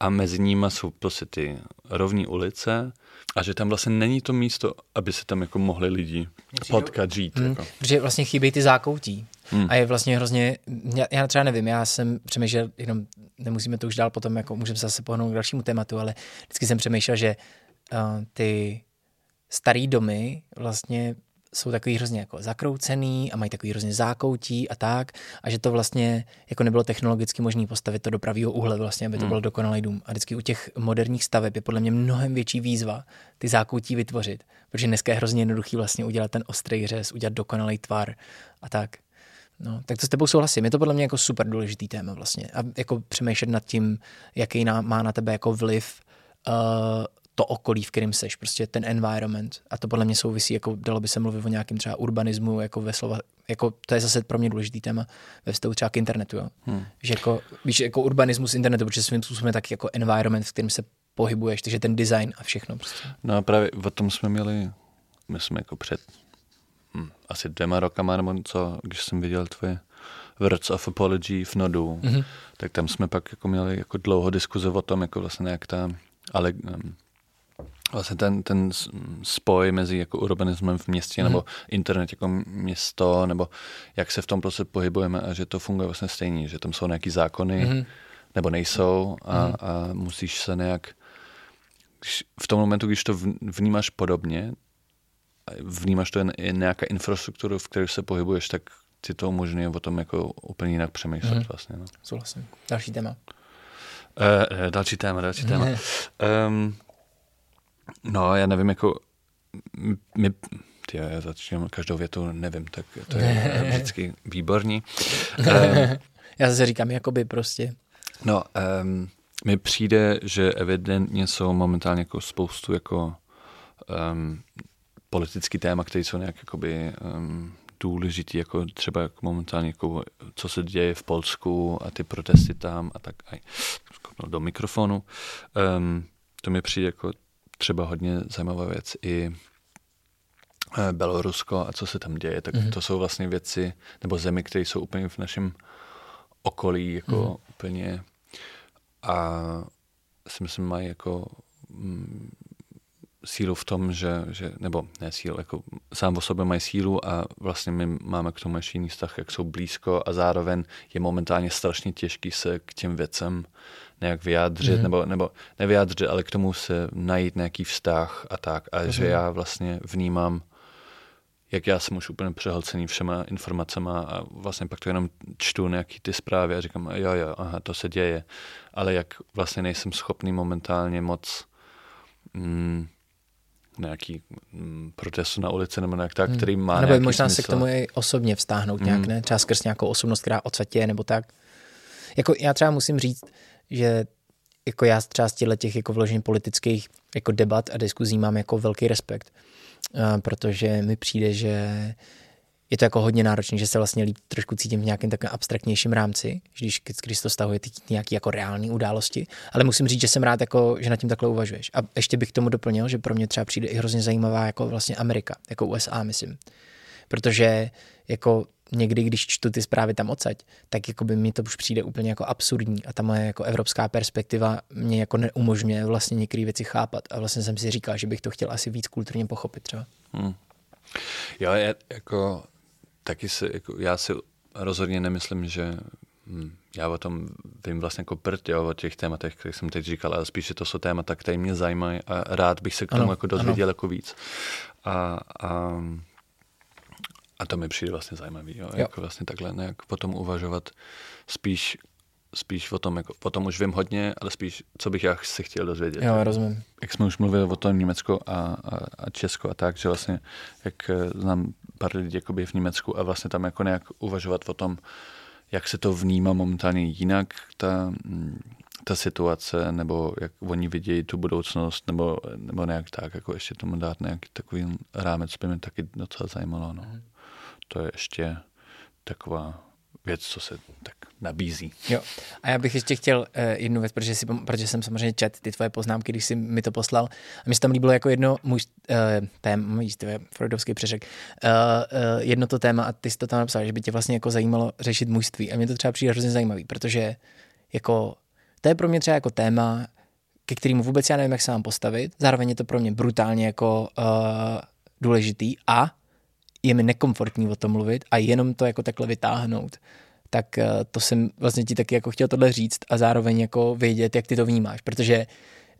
a mezi nimi jsou prostě ty rovní ulice a že tam vlastně není to místo, aby se tam jako mohli lidi potkat, žít. Hmm. Jako. Protože vlastně chybí ty zákoutí. Hmm. A je vlastně hrozně, já, já třeba nevím, já jsem přemýšlel, jenom nemusíme to už dál potom, jako můžeme se zase pohnout k dalšímu tématu, ale vždycky jsem přemýšlel, že uh, ty starý domy vlastně jsou takový hrozně jako zakroucený a mají takový hrozně zákoutí a tak a že to vlastně jako nebylo technologicky možné postavit to do pravého úhle vlastně, aby to byl dokonalý dům. A vždycky u těch moderních staveb je podle mě mnohem větší výzva ty zákoutí vytvořit, protože dneska je hrozně jednoduchý vlastně udělat ten ostrý řez, udělat dokonalý tvar a tak. No, tak to s tebou souhlasím. Je to podle mě jako super důležitý téma vlastně. A jako přemýšlet nad tím, jaký na, má na tebe jako vliv uh, to okolí, v kterém seš, prostě ten environment. A to podle mě souvisí, jako dalo by se mluvit o nějakém třeba urbanismu, jako ve slova, jako to je zase pro mě důležitý téma ve vztahu třeba k internetu, jo. Hmm. Že jako, víš, jako urbanismus internetu, protože svým způsobem je taky jako environment, v kterém se pohybuješ, takže ten design a všechno prostě. No a právě o tom jsme měli, my jsme jako před hm, asi dvěma rokama, nebo co, když jsem viděl tvoje Words of Apology v Nodu, mm-hmm. tak tam jsme pak jako měli jako dlouho diskuze o tom, jako vlastně jak ta, ale um, vlastně ten, ten spoj mezi jako urbanismem v městě mm-hmm. nebo internet jako město, nebo jak se v tom prostě pohybujeme a že to funguje vlastně stejně, že tam jsou nějaký zákony, mm-hmm. nebo nejsou a, mm-hmm. a musíš se nějak když, v tom momentu, když to vnímáš podobně, a vnímáš to jen, nějaká infrastruktura, v které se pohybuješ, tak ti to umožňuje o tom jako úplně jinak přemýšlet mm. vlastně. No. Souhlasím. Další téma. Uh, uh, další téma, další téma. Um, no, já nevím, jako my, ty, já začínám každou větu, nevím, tak to je vždycky výborný. Um, Já zase říkám, jakoby prostě. No, um, mi přijde, že evidentně jsou momentálně jako spoustu jako um, politický téma, které jsou nějak jakoby um, důležitý, jako třeba jako momentálně, jako, co se děje v Polsku a ty protesty tam a tak. Aj, do mikrofonu. Um, to mi přijde jako třeba hodně zajímavá věc i eh, Belorusko a co se tam děje, tak mm-hmm. to jsou vlastně věci, nebo zemi, které jsou úplně v našem okolí, jako mm. úplně a si myslím, mají jako mm, sílu v tom, že, že nebo ne sílu, jako sám o sobě mají sílu a vlastně my máme k tomu ještě jiný vztah, jak jsou blízko a zároveň je momentálně strašně těžký se k těm věcem nějak vyjádřit, mm. nebo, nebo nevyjádřit, ale k tomu se najít nějaký vztah a tak. A mm. že já vlastně vnímám jak já jsem už úplně přehlcený všema informacema a vlastně pak to jenom čtu nějaký ty zprávy a říkám, jo, jo, aha, to se děje. Ale jak vlastně nejsem schopný momentálně moc mm, nějaký mm, protestu na ulici nebo nějak tak, který má Hmm. nebo nějaký možná smysl. se k tomu i osobně vztáhnout nějak, ne? Třeba skrz nějakou osobnost, která je, nebo tak. Jako já třeba musím říct, že jako já třeba z těch jako vloženě politických jako debat a diskuzí mám jako velký respekt, uh, protože mi přijde, že je to jako hodně náročné, že se vlastně líp trošku cítím v nějakém takovém abstraktnějším rámci, když, když to stahuje ty nějaké jako reální události, ale musím říct, že jsem rád, jako, že nad tím takhle uvažuješ. A ještě bych k tomu doplnil, že pro mě třeba přijde i hrozně zajímavá jako vlastně Amerika, jako USA, myslím. Protože jako někdy, když čtu ty zprávy tam odsaď, tak jako by mi to už přijde úplně jako absurdní a ta moje jako evropská perspektiva mě jako neumožňuje vlastně některé věci chápat a vlastně jsem si říkal, že bych to chtěl asi víc kulturně pochopit třeba. Hmm. Jo, já, jako, taky si, jako, já si rozhodně nemyslím, že hm, já o tom vím vlastně jako prd, jo, o těch tématech, které jsem teď říkal, ale spíš, že to jsou témata, které mě zajímají a rád bych se k tomu Ano, jako dozvěděl jako víc. A, a, a to mi přijde vlastně zajímavý, jo, Jo. jako vlastně takhle nějak potom uvažovat spíš spíš o tom, jako, o tom už vím hodně, ale spíš, co bych já si chtěl dozvědět. Jo, rozumím. Jak jsme už mluvili o tom Německo a, a, a Česko a tak, že vlastně, jak eh, znám pár lidí jakoby v Německu a vlastně tam jako nějak uvažovat o tom, jak se to vnímá momentálně jinak, ta, mm, ta situace, nebo jak oni vidějí tu budoucnost, nebo, nebo nějak tak, jako ještě tomu dát nějaký takový rámec, by mě taky docela zajímalo. No. To je ještě taková věc, co se tak nabízí. Jo. A já bych ještě chtěl uh, jednu věc, protože, si, protože jsem samozřejmě čet ty tvoje poznámky, když jsi mi to poslal. A mi se tam líbilo jako jedno můj uh, téma, můj je freudovský přeřek, uh, uh, jedno to téma a ty jsi to tam napsal, že by tě vlastně jako zajímalo řešit mužství. A mě to třeba přijde hrozně zajímavý, protože jako to je pro mě třeba jako téma, ke kterému vůbec já nevím, jak se mám postavit. Zároveň je to pro mě brutálně jako uh, důležitý a je mi nekomfortní o tom mluvit a jenom to jako takhle vytáhnout, tak uh, to jsem vlastně ti taky jako chtěl tohle říct a zároveň jako vědět, jak ty to vnímáš, protože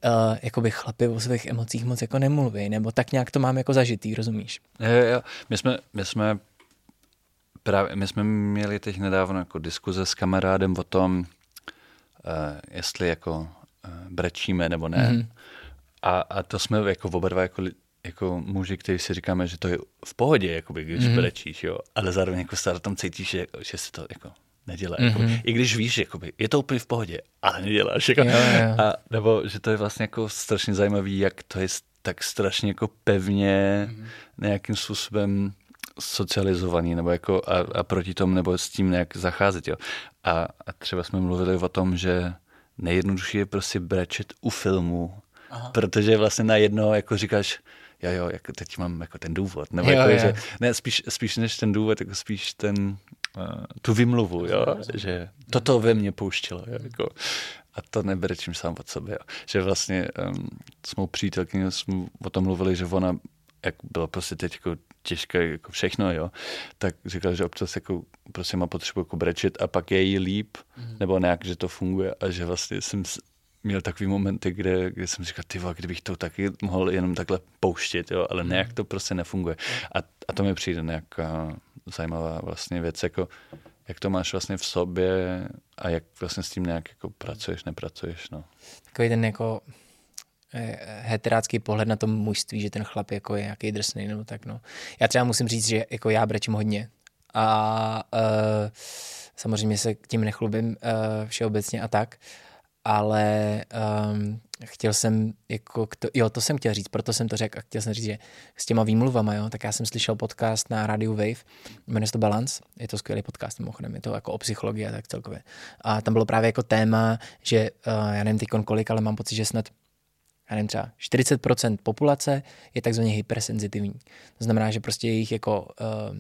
uh, jakoby chlapi o svých emocích moc jako nemluví, nebo tak nějak to mám jako zažitý, rozumíš? Jo, jo. My jsme, my jsme právě, my jsme měli teď nedávno jako diskuze s kamarádem o tom, uh, jestli jako uh, brečíme nebo ne. Mm-hmm. A, a to jsme jako oba dva jako, jako muži, kteří si říkáme, že to je v pohodě, jakoby, když mm-hmm. brečíš, jo. Ale zároveň jako stále tam cítíš, že, že se to jako nedělá. Mm-hmm. Jako, I když víš, jakoby, je to úplně v pohodě, ale neděláš. Jako, Jo, jo. A, nebo že to je vlastně jako strašně zajímavý, jak to je tak strašně jako pevně mm-hmm. nějakým způsobem socializovaný, nebo jako a, a proti tomu, nebo s tím nějak zacházet, jo. A, a třeba jsme mluvili o tom, že nejjednodušší je prostě brečet u filmu, Aha. protože vlastně na jedno jako říkáš, jo, jo, jako teď mám jako ten důvod, nebo Jo, jako, jo. že, ne, spíš, spíš než ten důvod, jako spíš ten, uh, tu vymluvu, jo, že toto ve mně pouštilo, jo, jako, a to nebrečím sám od sebe, jo. že vlastně um, s mou přítelkyní jsme o tom mluvili, že ona jak bylo prostě teď jako těžké jako všechno, jo, tak říkala, že občas jako prostě má potřebu jako brečet a pak je jí líp, mm. nebo nějak, že to funguje a že vlastně jsem měl takový momenty, kde, kde jsem říkal, ty kdybych to taky mohl jenom takhle pouštět, jo, ale nějak to prostě nefunguje. A, a to mi přijde nějaká zajímavá vlastně věc, jako jak to máš vlastně v sobě a jak vlastně s tím nějak jako pracuješ, nepracuješ, no. Takový ten jako eh, heterácký pohled na to mužství, že ten chlap jako je nějaký drsný nebo tak, no. Já třeba musím říct, že jako já brečím hodně a uh, samozřejmě se tím nechlubím uh, všeobecně a tak, ale um, chtěl jsem, jako, to, jo, to jsem chtěl říct, proto jsem to řekl a chtěl jsem říct, že s těma výmluvama, jo, tak já jsem slyšel podcast na Radio Wave, jmenuje se to Balance, je to skvělý podcast, mimochodem, je to jako o psychologii a tak celkově. A tam bylo právě jako téma, že uh, já nevím teď kolik, ale mám pocit, že snad já nevím, třeba 40% populace je takzvaně hypersenzitivní. To znamená, že prostě jejich jako uh,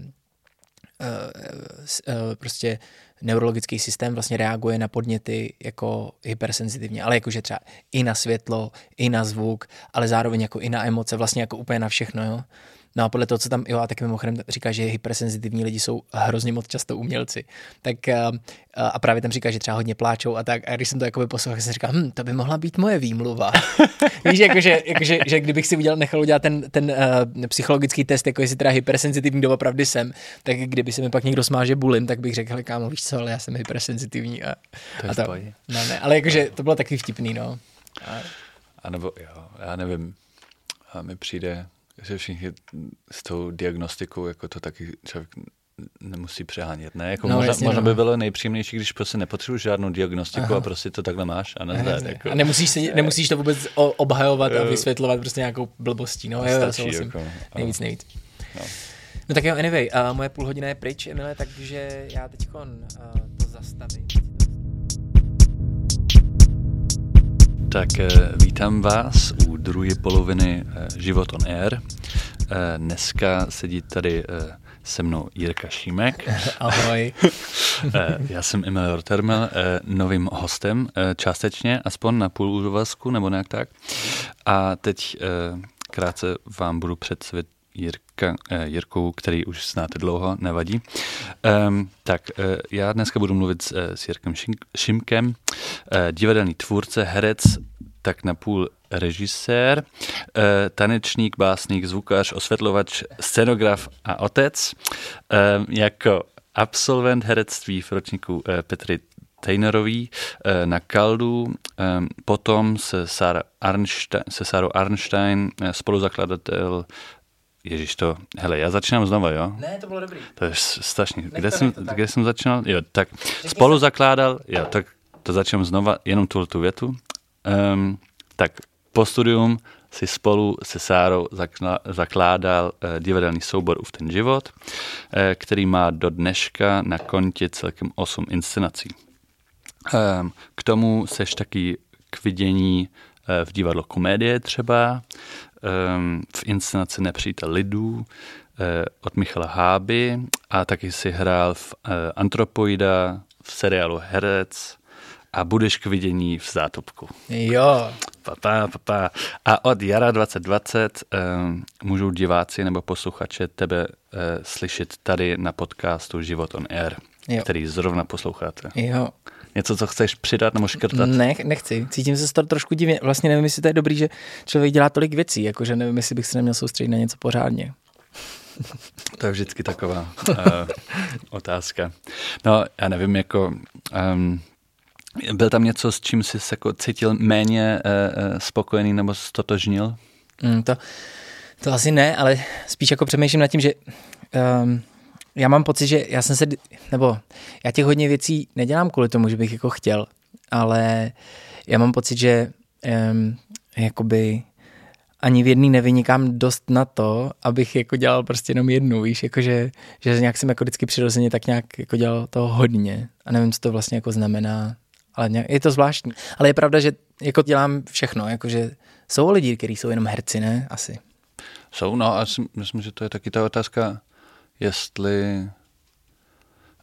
prostě neurologický systém vlastně reaguje na podněty jako hypersenzitivně, ale jakože třeba i na světlo, i na zvuk, ale zároveň jako i na emoce, vlastně jako úplně na všechno, jo. No a podle toho, co tam, jo, a taky mimochodem říká, že hypersenzitivní lidi jsou hrozně moc často umělci. Tak a, a právě tam říká, že třeba hodně pláčou a tak. A když jsem to jakoby poslouchal, tak jsem říkal, hm, to by mohla být moje výmluva. Víš, jakože, jakože, že kdybych si udělal, nechal udělat ten, ten uh, psychologický test, jako jestli teda hypersenzitivní doopravdy jsem, tak kdyby se mi pak někdo smál, že bulím, tak bych řekl, kámo, víš co, ale já jsem hypersenzitivní. A, To je a pohodě. No, ne, ale jakože to bylo taky vtipný, no. A, A nebo, jo, já nevím, a mi přijde, že všichni s tou diagnostikou, jako to taky člověk nemusí přehánět, ne? Jako No, možná, jasně, možná no. by bylo nejpříjemnější, když prostě nepotřebuješ žádnou diagnostiku Aha. a prostě to takhle máš a nazdar. Jako. a nemusíš, se, nemusíš to vůbec obhajovat a vysvětlovat prostě nějakou blbostí. No, jo, jo, Stačí, souhlasím. jako, nejvíc, nejvíc. No. No tak jo, anyway, uh, moje půl hodina je pryč, Emile, takže já teď uh, to zastavím. Tak eh, vítám vás u druhé poloviny eh, Život on Air. Eh, Dneska sedí tady se mnou Jirka Šímek. Ahoj. Já jsem Emil Rotermel, novým hostem částečně, aspoň na půl úvazku nebo nějak tak. A teď krátce vám budu představit Jirka, eh, Jirku, který už znáte dlouho, nevadí. Um, tak eh, já dneska budu mluvit s, eh, s Jirkem Šimkem, eh, divadelný tvůrce, herec, tak na půl režisér, eh, tanečník, básník, zvukař, osvětlovač, scenograf a otec. Jako absolvent herectví v ročníku eh, Petry Tejnerový na Kaldu, potom se, Sara Arnstein, se Sarou Arnstein, spoluzakladatel Ježíš to, hele, já začínám znova, jo? Ne, to bylo dobrý. To je strašný. Nech Kde to, jsem, kde jsem začínal? Jo, tak spolu zakládal, jo, tak to začnu znova, jenom tuhle tu větu. Um, tak po studium si spolu se Sárou zakla, zakládal uh, divadelní soubor Uf ten život, uh, který má do dneška na kontě celkem 8 inscenací. Um, k tomu seš taky k vidění uh, v divadlo komedie třeba, v inscenaci Nepřítel lidů uh, od Michala Háby a taky si hrál v uh, Antropoida, v seriálu Herec a budeš k vidění v Zátopku. Jo. Papa, papa. A od jara 2020 um, můžou diváci nebo posluchače tebe uh, slyšet tady na podcastu Život on Air, Jo. který zrovna posloucháte. Jo. Něco, co chceš přidat nebo škrtat? Ne, nechci. Cítím se z toho trošku divně. Vlastně nevím, jestli to je dobrý, že člověk dělá tolik věcí, jakože nevím, jestli bych se neměl soustředit na něco pořádně. To je vždycky taková uh, otázka. No, já nevím, jako... Um, byl tam něco, s čím jsi se jako cítil méně uh, spokojený nebo stotožnil? Mm, to, to asi ne, ale spíš jako přemýšlím nad tím, že um, já mám pocit, že já jsem se, nebo já těch hodně věcí nedělám kvůli tomu, že bych jako chtěl, ale já mám pocit, že um, jakoby ani v jedný nevynikám dost na to, abych jako dělal prostě jenom jednu, víš, jakože, že nějak jsem jako vždycky přirozeně tak nějak jako dělal toho hodně a nevím, co to vlastně jako znamená, ale nějak, je to zvláštní. Ale je pravda, že jako dělám všechno, jakože jsou lidi, kteří jsou jenom herci, ne? Asi. Jsou, no a myslím, že to je taky ta otázka, jestli,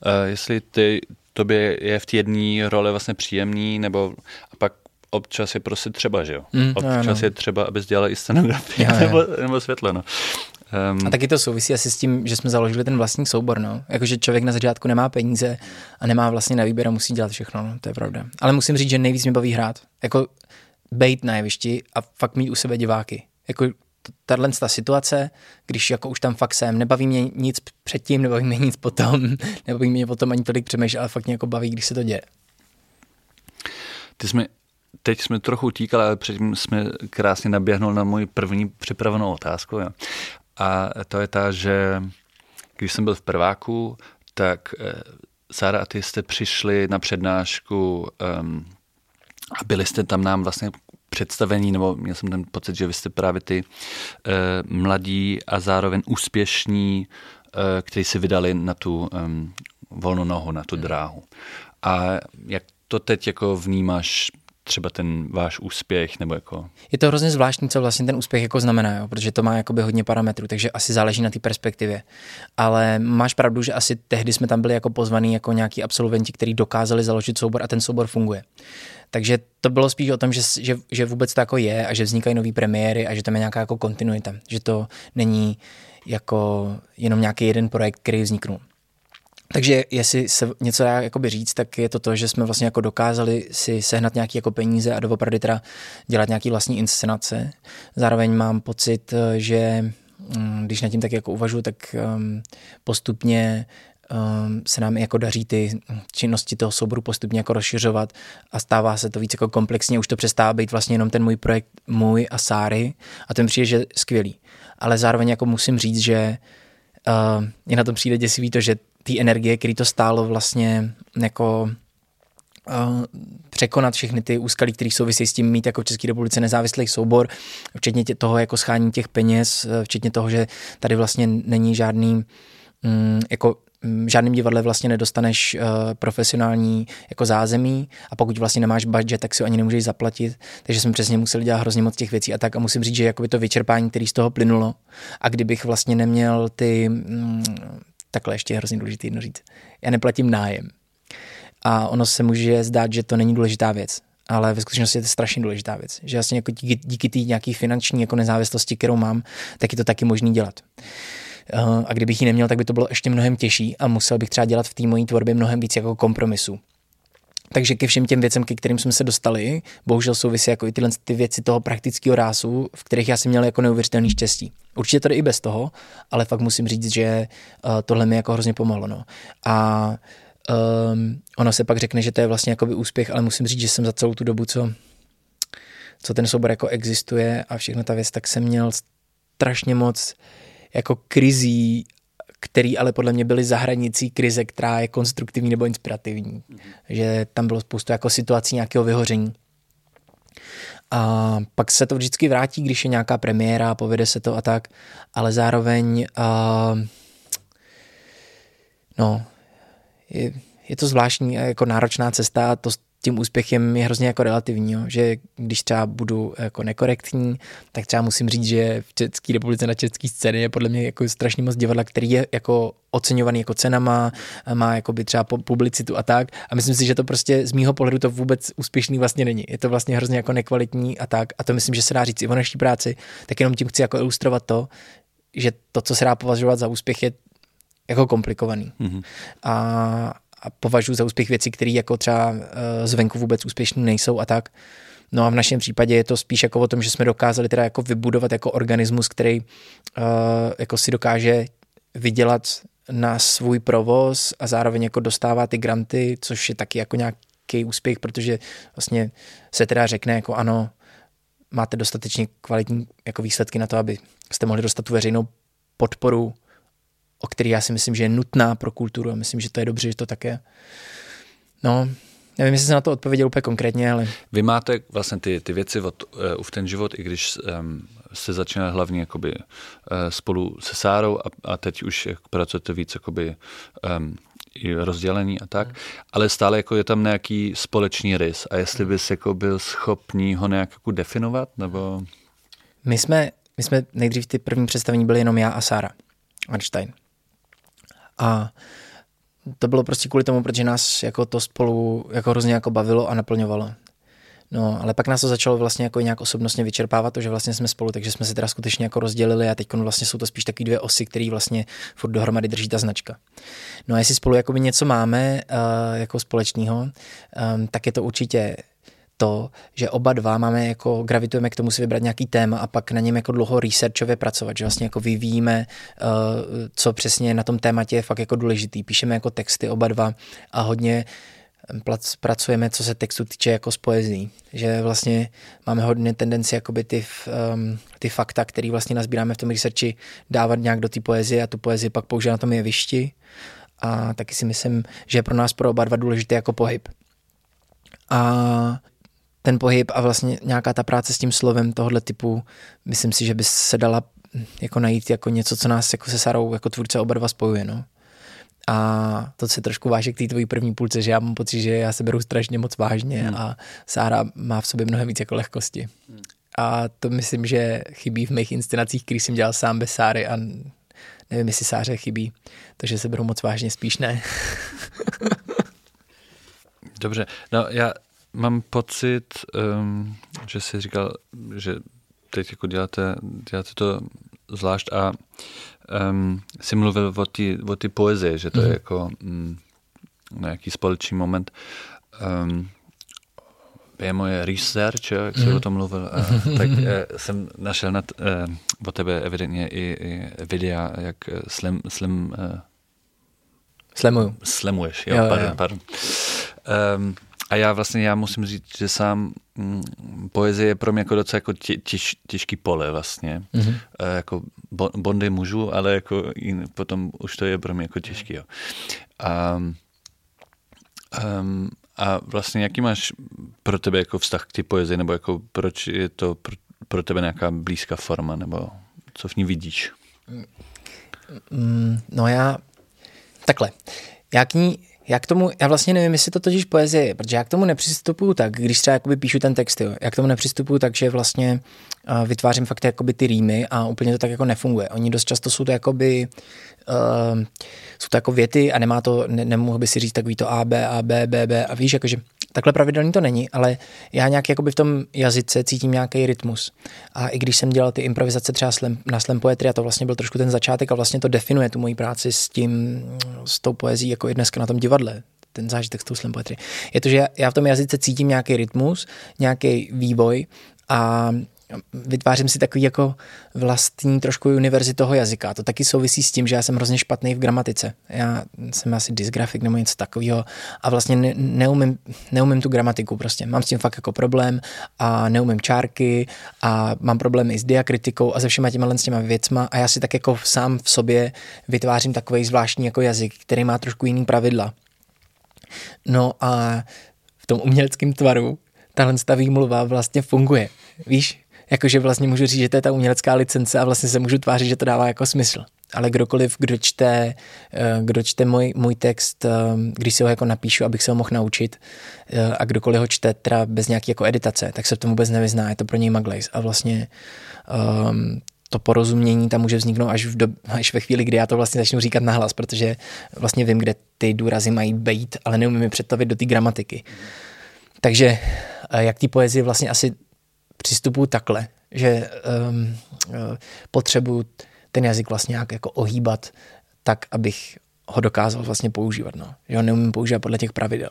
uh, jestli ty, tobě je v té jedné roli vlastně příjemný, nebo a pak občas je prostě třeba, že jo? Mm, občas no, je třeba, abys dělal i scenografii nebo, nebo světlo, no. Um, A taky to souvisí asi s tím, že jsme založili ten vlastní soubor, no. Jakože člověk na začátku nemá peníze a nemá vlastně na výběr a musí dělat všechno, no. to je pravda. Ale musím říct, že nejvíc mě baví hrát. Jako bejt na jevišti a fakt mít u sebe diváky. Jako tahle ta situace, když jako už tam fakt jsem, nebaví mě nic předtím, nebaví mě nic potom, nebaví mě potom ani tolik přemýšlet, ale fakt mě jako baví, když se to děje. Ty jsme, teď jsme trochu utíkali, ale předtím jsme krásně naběhnul na moji první připravenou otázku. Jo. A to je ta, že když jsem byl v prváku, tak eh, Sára a ty jste přišli na přednášku um, a byli jste tam nám vlastně představení, nebo měl jsem ten pocit, že vy jste právě ty uh, mladí a zároveň úspěšní, uh, kteří si vydali na tu um, volnou nohu, na tu dráhu. A jak to teď jako vnímáš třeba ten váš úspěch, nebo jako... Je to hrozně zvláštní, co vlastně ten úspěch jako znamená, jo? protože to má jakoby hodně parametrů, takže asi záleží na té perspektivě. Ale máš pravdu, že asi tehdy jsme tam byli jako pozvaní jako nějaký absolventi, kteří dokázali založit soubor a ten soubor funguje. Takže to bylo spíš o tom, že, že, že vůbec to jako je a že vznikají nové premiéry a že tam je nějaká jako kontinuita, že to není jako jenom nějaký jeden projekt, který vzniknul. Takže jestli se něco dá jakoby říct, tak je to to, že jsme vlastně jako dokázali si sehnat nějaké jako peníze a doopravdy teda dělat nějaký vlastní inscenace. Zároveň mám pocit, že mm, když nad tím tak jako uvažuji, tak um, postupně um, se nám jako daří ty činnosti toho souboru postupně jako rozšiřovat a stává se to víc jako komplexně, už to přestává být vlastně jenom ten můj projekt můj a Sáry a ten přijde, že skvělý. Ale zároveň jako musím říct, že uh, je na tom přijde děsivý to, že té energie, který to stálo vlastně jako uh, překonat všechny ty úskalí, které souvisí s tím mít jako v České republice nezávislý soubor, včetně toho jako schání těch peněz, eh, včetně toho, že tady vlastně není žádný um, jako v žádném divadle vlastně nedostaneš uh, profesionální jako zázemí a pokud vlastně nemáš budget, tak si ho ani nemůžeš zaplatit, takže jsme přesně museli dělat hrozně moc těch věcí a tak. A musím říct, že jakoby to vyčerpání, který z toho plynulo a kdybych vlastně neměl ty, mm, takhle ještě je hrozně důležité jedno říct, já neplatím nájem a ono se může zdát, že to není důležitá věc, ale ve skutečnosti je to strašně důležitá věc, že vlastně jako díky, díky té nějaký finanční jako nezávislosti, kterou mám, tak je to taky možný dělat. Uh, a kdybych ji neměl, tak by to bylo ještě mnohem těžší a musel bych třeba dělat v té mojí tvorbě mnohem víc jako kompromisu. Takže ke všem těm věcem, ke kterým jsme se dostali, bohužel souvisí jako i tyhle ty věci toho praktického rásu, v kterých já jsem měl jako neuvěřitelný štěstí. Určitě jde i bez toho, ale fakt musím říct, že uh, tohle mi jako hrozně pomohlo. No. A um, ono se pak řekne, že to je vlastně jakoby úspěch, ale musím říct, že jsem za celou tu dobu, co, co ten soubor jako existuje a všechno ta věc, tak jsem měl strašně moc jako krizí, který ale podle mě byly za hranicí krize, která je konstruktivní nebo inspirativní. Mm-hmm. Že tam bylo spoustu jako situací nějakého vyhoření. A pak se to vždycky vrátí, když je nějaká premiéra, povede se to a tak, ale zároveň uh, no, je, je to zvláštní jako náročná cesta, to tím úspěchem je hrozně jako relativní, jo? že když třeba budu jako nekorektní, tak třeba musím říct, že v České republice na české scéně je podle mě jako strašně moc divadla, který je jako oceňovaný jako cenama, má jako by třeba publicitu a tak a myslím si, že to prostě z mýho pohledu to vůbec úspěšný vlastně není. Je to vlastně hrozně jako nekvalitní a tak a to myslím, že se dá říct i o naší práci, tak jenom tím chci jako ilustrovat to, že to, co se dá považovat za úspěch, je jako komplikovaný. Mm-hmm. A, a považuji za úspěch věci, které jako třeba eh, zvenku vůbec úspěšné nejsou a tak. No a v našem případě je to spíš jako o tom, že jsme dokázali teda jako vybudovat jako organismus, který uh, jako si dokáže vydělat na svůj provoz a zároveň jako dostává ty granty, což je taky jako nějaký úspěch, protože vlastně se teda řekne jako ano, máte dostatečně kvalitní jako výsledky na to, aby jste mohli dostat tu veřejnou podporu o který já si myslím, že je nutná pro kulturu a myslím, že to je dobře, že to také. No, nevím, jestli jsem na to odpověděl úplně konkrétně, ale... Vy máte vlastně ty, ty věci od, uh, v ten život, i když um, se začíná hlavně jakoby, uh, spolu se Sárou a, a teď už jak pracujete víc jakoby, um, i rozdělení a tak, ale stále jako je tam nějaký společný rys a jestli bys jako byl schopný ho nějak jako definovat, nebo... My jsme, my jsme nejdřív ty první představení byli jenom já a Sára Einstein. A to bylo prostě kvůli tomu, protože nás jako to spolu jako hrozně jako bavilo a naplňovalo. No, ale pak nás to začalo vlastně jako nějak osobnostně vyčerpávat, to, že vlastně jsme spolu, takže jsme se teda skutečně jako rozdělili a teď vlastně jsou to spíš takové dvě osy, které vlastně furt dohromady drží ta značka. No a jestli spolu jakoby něco máme uh, jako společného, um, tak je to určitě to, že oba dva máme jako gravitujeme k tomu si vybrat nějaký téma a pak na něm jako dlouho researchově pracovat, že vlastně jako vyvíjíme, uh, co přesně na tom tématě je fakt jako důležitý. Píšeme jako texty oba dva a hodně pracujeme, co se textu týče jako z poezí. Že vlastně máme hodně tendenci jakoby ty, um, ty fakta, které vlastně nazbíráme v tom researchi, dávat nějak do té poezie a tu poezii pak používat na tom jevišti. A taky si myslím, že je pro nás pro oba dva důležité jako pohyb. A ten pohyb a vlastně nějaká ta práce s tím slovem tohohle typu, myslím si, že by se dala jako najít jako něco, co nás jako se Sarou jako tvůrce oba dva spojuje, no. A to se trošku váže k té tvojí první půlce, že já mám pocit, že já se beru strašně moc vážně hmm. a Sára má v sobě mnohem víc jako lehkosti. Hmm. A to myslím, že chybí v mých inscenacích, který jsem dělal sám bez Sáry a nevím, jestli Sáře chybí, takže se beru moc vážně, spíš ne. Dobře, no já mám pocit, um, že jsi říkal, že teď jako děláte, děláte to zvlášť a um, jsi mluvil o té o ty poezie, že to mm-hmm. je mhm. jako um, nějaký společný moment. Um, je moje research, jak mm. jsem o tom mluvil, uh, tak uh, jsem našel na uh, o tebe evidentně i, i videa, jak slim, slim uh, Slemuju. Slemuješ, jo, jo pardon, jo. pardon. Um, a já vlastně já musím říct, že sám mm, poezie je pro mě jako docela jako tě, těž, těžký pole vlastně. Mm-hmm. E, jako bondy mužů, ale jako jin, potom už to je pro mě jako těžký. Jo. A, um, a vlastně jaký máš pro tebe jako vztah k té poezii, nebo jako proč je to pro, pro tebe nějaká blízká forma, nebo co v ní vidíš? Mm, no já, takhle, já k ní já k tomu, já vlastně nevím, jestli to totiž poezie je, protože já k tomu nepřistupuju tak, když třeba jakoby píšu ten text, jo, já k tomu nepřistupuju tak, že vlastně uh, vytvářím fakt jakoby ty rýmy a úplně to tak jako nefunguje. Oni dost často jsou to jakoby, uh, jsou to jako věty a nemá to, ne, nemohl by si říct takový to A, B, A, B, B, B a víš, jakože Takhle pravidelný to není, ale já nějak jakoby v tom jazyce cítím nějaký rytmus. A i když jsem dělal ty improvizace třeba na slam poetry, a to vlastně byl trošku ten začátek a vlastně to definuje tu moji práci s tím, s tou poezí, jako i dneska na tom divadle, ten zážitek s tou slam poetry, je to, že já v tom jazyce cítím nějaký rytmus, nějaký vývoj a vytvářím si takový jako vlastní trošku univerzi toho jazyka. To taky souvisí s tím, že já jsem hrozně špatný v gramatice. Já jsem asi dysgrafik nebo něco takového a vlastně ne, neumím, neumím tu gramatiku prostě. Mám s tím fakt jako problém a neumím čárky a mám problémy s diakritikou a se všema těma s těma věcma a já si tak jako sám v sobě vytvářím takový zvláštní jako jazyk, který má trošku jiný pravidla. No a v tom uměleckém tvaru tahle ta výmluva vlastně funguje. Víš, jakože vlastně můžu říct, že to je ta umělecká licence a vlastně se můžu tvářit, že to dává jako smysl. Ale kdokoliv, kdo čte, eh, kdo čte můj, můj text, eh, když si ho jako napíšu, abych se ho mohl naučit, eh, a kdokoliv ho čte teda bez nějaké jako editace, tak se v tom vůbec nevyzná, je to pro něj maglejs. A vlastně um, to porozumění tam může vzniknout až, v do, až ve chvíli, kdy já to vlastně začnu říkat nahlas, protože vlastně vím, kde ty důrazy mají být, ale neumím je představit do té gramatiky. Takže jak ty poezie vlastně asi přistupuji takhle, že um, potřebuji ten jazyk vlastně nějak jako ohýbat tak, abych ho dokázal vlastně používat. No. Že ho neumím používat podle těch pravidel.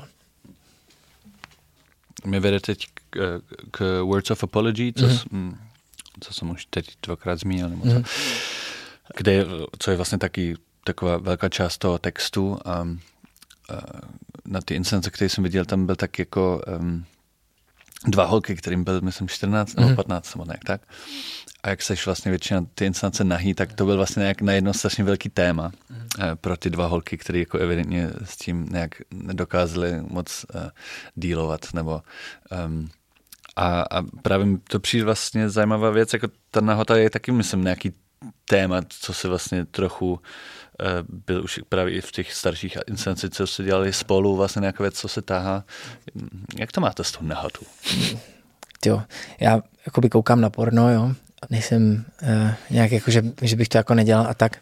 Mě vede teď k, k Words of Apology, co, mm-hmm. co jsem už teď dvakrát zmínil, nebo co, mm-hmm. kde, co je vlastně taky taková velká část toho textu a, a na ty instance, které jsem viděl, tam byl tak jako um, dva holky, kterým byl, myslím, 14 nebo 15 mhm. nebo nějak tak. A jak seš vlastně většina ty instanace nahý, tak to byl vlastně nějak na jedno strašně velký téma mm. pro ty dva holky, které jako evidentně s tím nějak nedokázali moc uh, dílovat, nebo um, a, a právě to přijde vlastně zajímavá věc, jako ta nahota je taky, myslím, nějaký téma, co se vlastně trochu Eh, byl už právě i v těch starších instancích, co se dělali spolu, vlastně nějaká věc, co se táhá. Jak to máte s tou nahotou? Jo, já jakoby koukám na porno, jo, nejsem uh, nějak jako, že, že bych to jako nedělal a tak,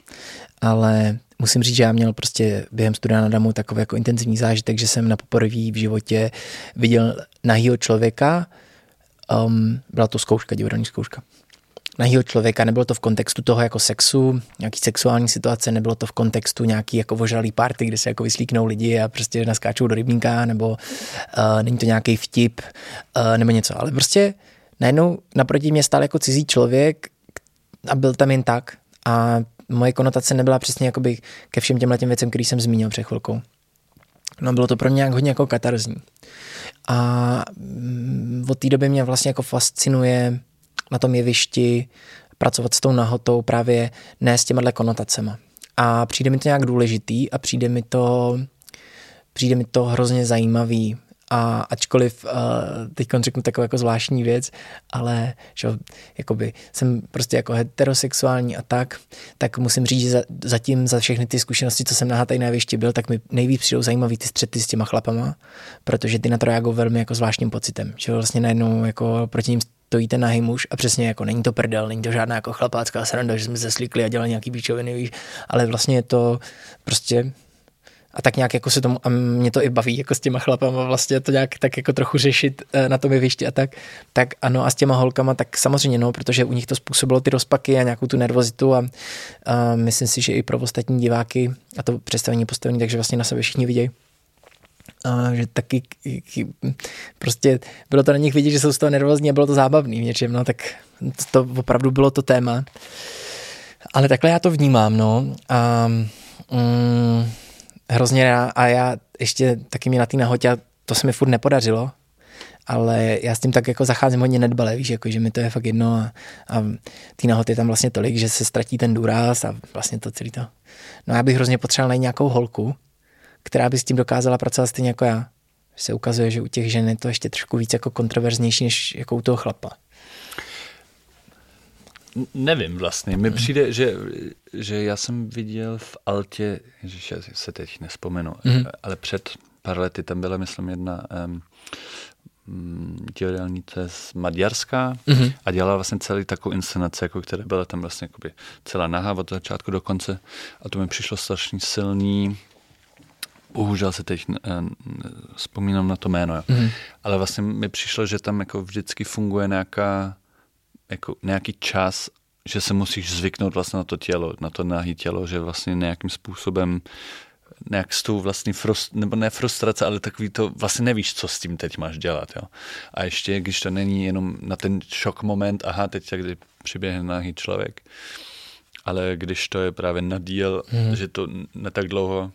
ale musím říct, že já měl prostě během studia na Damu takový jako intenzivní zážitek, že jsem na poprvé v životě viděl nahýho člověka, um, byla to zkouška, divadelní zkouška nahýho člověka, nebylo to v kontextu toho jako sexu, nějaký sexuální situace, nebylo to v kontextu nějaký jako ožralý party, kde se jako vyslíknou lidi a prostě naskáčou do rybníka, nebo uh, není to nějaký vtip, uh, nebo něco, ale prostě najednou naproti mě stál jako cizí člověk a byl tam jen tak a moje konotace nebyla přesně jakoby ke všem těm těm věcem, který jsem zmínil před chvilkou. No bylo to pro mě nějak hodně jako katarzní. A mm, od té doby mě vlastně jako fascinuje na tom jevišti pracovat s tou nahotou právě ne s těma konotacema. A přijde mi to nějak důležitý a přijde mi to, přijde mi to hrozně zajímavý. A ačkoliv uh, teď řeknu takovou jako zvláštní věc, ale že jakoby jsem prostě jako heterosexuální a tak, tak musím říct, že za, zatím za všechny ty zkušenosti, co jsem na tady na byl, tak mi nejvíc přijdou zajímavý ty střety s těma chlapama, protože ty na to reagují velmi jako zvláštním pocitem, že vlastně najednou jako proti ním stojí ten nahý muž a přesně jako není to prdel, není to žádná jako chlapácká sranda, že jsme se slíkli a dělali nějaký píčoviny, víš, ale vlastně je to prostě a tak nějak jako se tomu, a mě to i baví jako s těma chlapama vlastně to nějak tak jako trochu řešit eh, na tom jevišti a tak, tak ano a s těma holkama tak samozřejmě no, protože u nich to způsobilo ty rozpaky a nějakou tu nervozitu a, a myslím si, že i pro ostatní diváky a to představení postavení, takže vlastně na sebe všichni vidějí a že taky prostě bylo to na nich vidět, že jsou z toho nervózní a bylo to zábavný v něčem, no tak to opravdu bylo to téma. Ale takhle já to vnímám, no. A mm, hrozně rád, a já ještě taky mě na té nahotě, to se mi furt nepodařilo, ale já s tím tak jako zacházím hodně nedbale, víš, jako, že mi to je fakt jedno a, a ty nahoty je tam vlastně tolik, že se ztratí ten důraz a vlastně to celý to. No já bych hrozně potřeboval najít nějakou holku, která by s tím dokázala pracovat stejně jako já. Se ukazuje, že u těch žen je to ještě trošku víc jako kontroverznější, než jako u toho chlapa. Nevím vlastně. Mi přijde, že, že já jsem viděl v Altě, že se teď nespomenu, mm-hmm. ale před pár lety tam byla, myslím, jedna um, divadelnice z Maďarska mm-hmm. a dělala vlastně celý takovou inscenaci, jako která byla tam vlastně celá nahá od začátku do konce a to mi přišlo strašně silný bohužel se teď uh, vzpomínám na to jméno, jo. Mm. ale vlastně mi přišlo, že tam jako vždycky funguje nějaká, jako nějaký čas, že se musíš zvyknout vlastně na to tělo, na to nahý tělo, že vlastně nějakým způsobem nějak s tou vlastní frust, nebo ne frustrace, ale takový to, vlastně nevíš, co s tím teď máš dělat, jo. A ještě, když to není jenom na ten šok moment, aha, teď kdy přiběhne nahý člověk, ale když to je právě na díl, hmm. že to ne tak dlouho,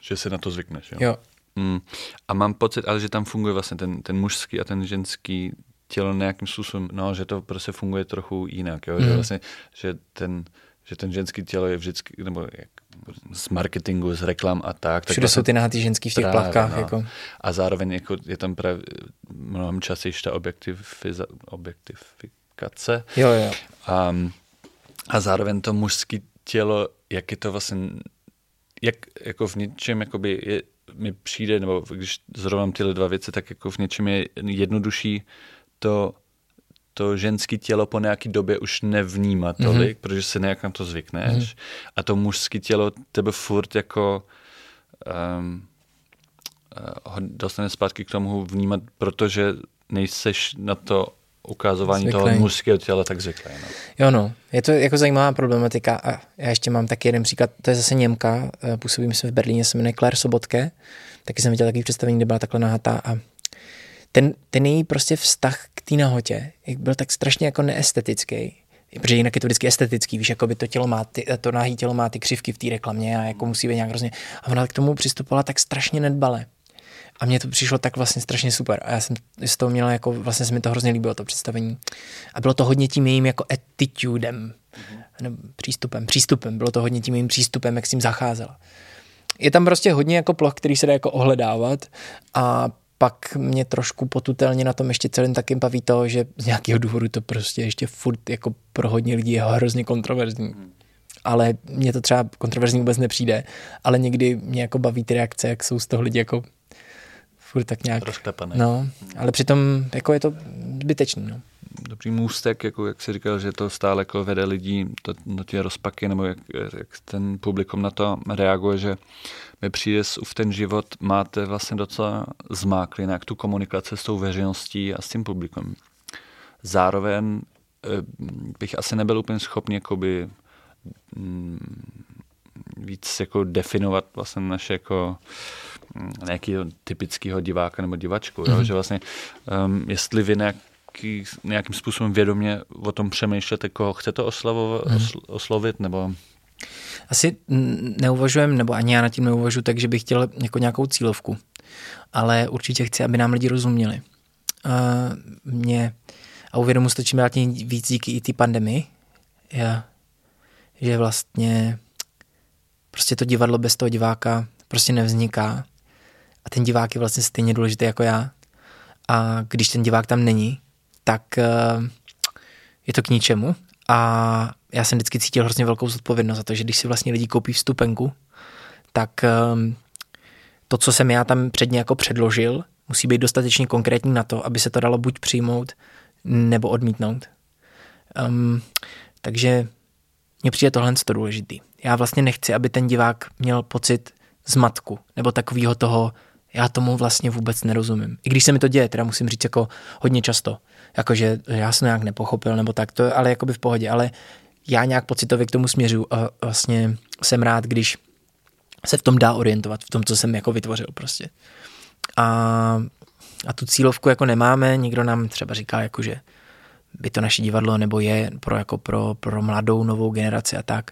že se na to zvykneš, jo. Jo. Mm. A mám pocit, ale že tam funguje vlastně ten, ten mužský a ten ženský tělo nějakým způsobem, no, že to prostě funguje trochu jinak, jo? Mm. že vlastně, že ten, že ten ženský tělo je vždycky, nebo jak, z marketingu, z reklam a tak. tak Všude jsou ty nahatý ženský v těch Právě, plavkách. no. Jako. A zároveň jako je tam právě mnohem častěji ta objektiviza, objektifikace. Jo, jo. A, a zároveň to mužské tělo, jak je to vlastně, jak jako v něčem jakoby je, mi přijde, nebo když zrovnám tyhle dva věci, tak jako v něčem je jednodušší to, to ženské tělo po nějaký době už nevnímat tolik, mm-hmm. protože se nějak na to zvykneš. Mm-hmm. A to mužské tělo tebe furt jako um, dostane zpátky k tomu vnímat, protože nejseš na to ukazování Zvyklý. toho mužského těla tak zvyklý. No. Jo no, je to jako zajímavá problematika a já ještě mám taky jeden příklad, to je zase Němka, eh, působí myslím v Berlíně, se jmenuje Claire Sobotke, taky jsem viděl takový představení, kde byla takhle nahatá a ten, ten její prostě vztah k té nahotě byl tak strašně jako neestetický, protože jinak je to vždycky estetický, víš, jako by to tělo má, ty, to nahý tělo má ty křivky v té reklamě a jako musí být nějak hrozně, a ona k tomu přistupovala tak strašně nedbale. A mně to přišlo tak vlastně strašně super. A já jsem z toho měla jako, vlastně se mi to hrozně líbilo, to představení. A bylo to hodně tím jejím jako attitudem, nebo přístupem, přístupem. Bylo to hodně tím jejím přístupem, jak s tím zacházela. Je tam prostě hodně jako ploch, který se dá jako ohledávat a pak mě trošku potutelně na tom ještě celým taky baví to, že z nějakého důvodu to prostě ještě furt jako pro hodně lidí je hrozně kontroverzní. Ale mně to třeba kontroverzní vůbec nepřijde, ale někdy mě jako baví ty reakce, jak jsou z toho lidi jako furt tak nějak... Rozklepaný. No, ale přitom jako je to zbytečný, no. Dobrý můstek, jako jak jsi říkal, že to stále jako vede lidí do, do ty rozpaky, nebo jak, jak ten publikum na to reaguje, že mi přijde v ten život máte vlastně docela zmáklý nějak tu komunikaci s tou veřejností a s tím publikem. Zároveň eh, bych asi nebyl úplně schopný jakoby mm, víc jako definovat vlastně naše jako nějakého typického diváka nebo divačku, mm-hmm. jo? že vlastně um, jestli vy nějaký, nějakým způsobem vědomě o tom přemýšlíte, koho chcete oslavovat, mm. osl, oslovit, nebo Asi mm, neuvažujem, nebo ani já nad tím neuvažuji, takže bych chtěl jako nějakou cílovku. Ale určitě chci, aby nám lidi rozuměli. Uh, mě, a uvědomuji si to čím dál tím víc díky i té pandemii, je, že vlastně prostě to divadlo bez toho diváka prostě nevzniká. A ten divák je vlastně stejně důležitý jako já. A když ten divák tam není, tak uh, je to k ničemu. A já jsem vždycky cítil hrozně velkou zodpovědnost za to, že když si vlastně lidi koupí vstupenku, tak um, to, co jsem já tam předně jako předložil, musí být dostatečně konkrétní na to, aby se to dalo buď přijmout, nebo odmítnout. Um, takže mně přijde tohle to důležitý. Já vlastně nechci, aby ten divák měl pocit zmatku, nebo takového toho, já tomu vlastně vůbec nerozumím. I když se mi to děje, teda musím říct jako hodně často, jakože já jsem nějak nepochopil, nebo tak, to je ale jakoby v pohodě, ale já nějak pocitově k tomu směřu a vlastně jsem rád, když se v tom dá orientovat, v tom, co jsem jako vytvořil prostě. A, a tu cílovku jako nemáme, někdo nám třeba říká, jako, že by to naše divadlo nebo je pro, jako pro, pro mladou novou generaci a tak.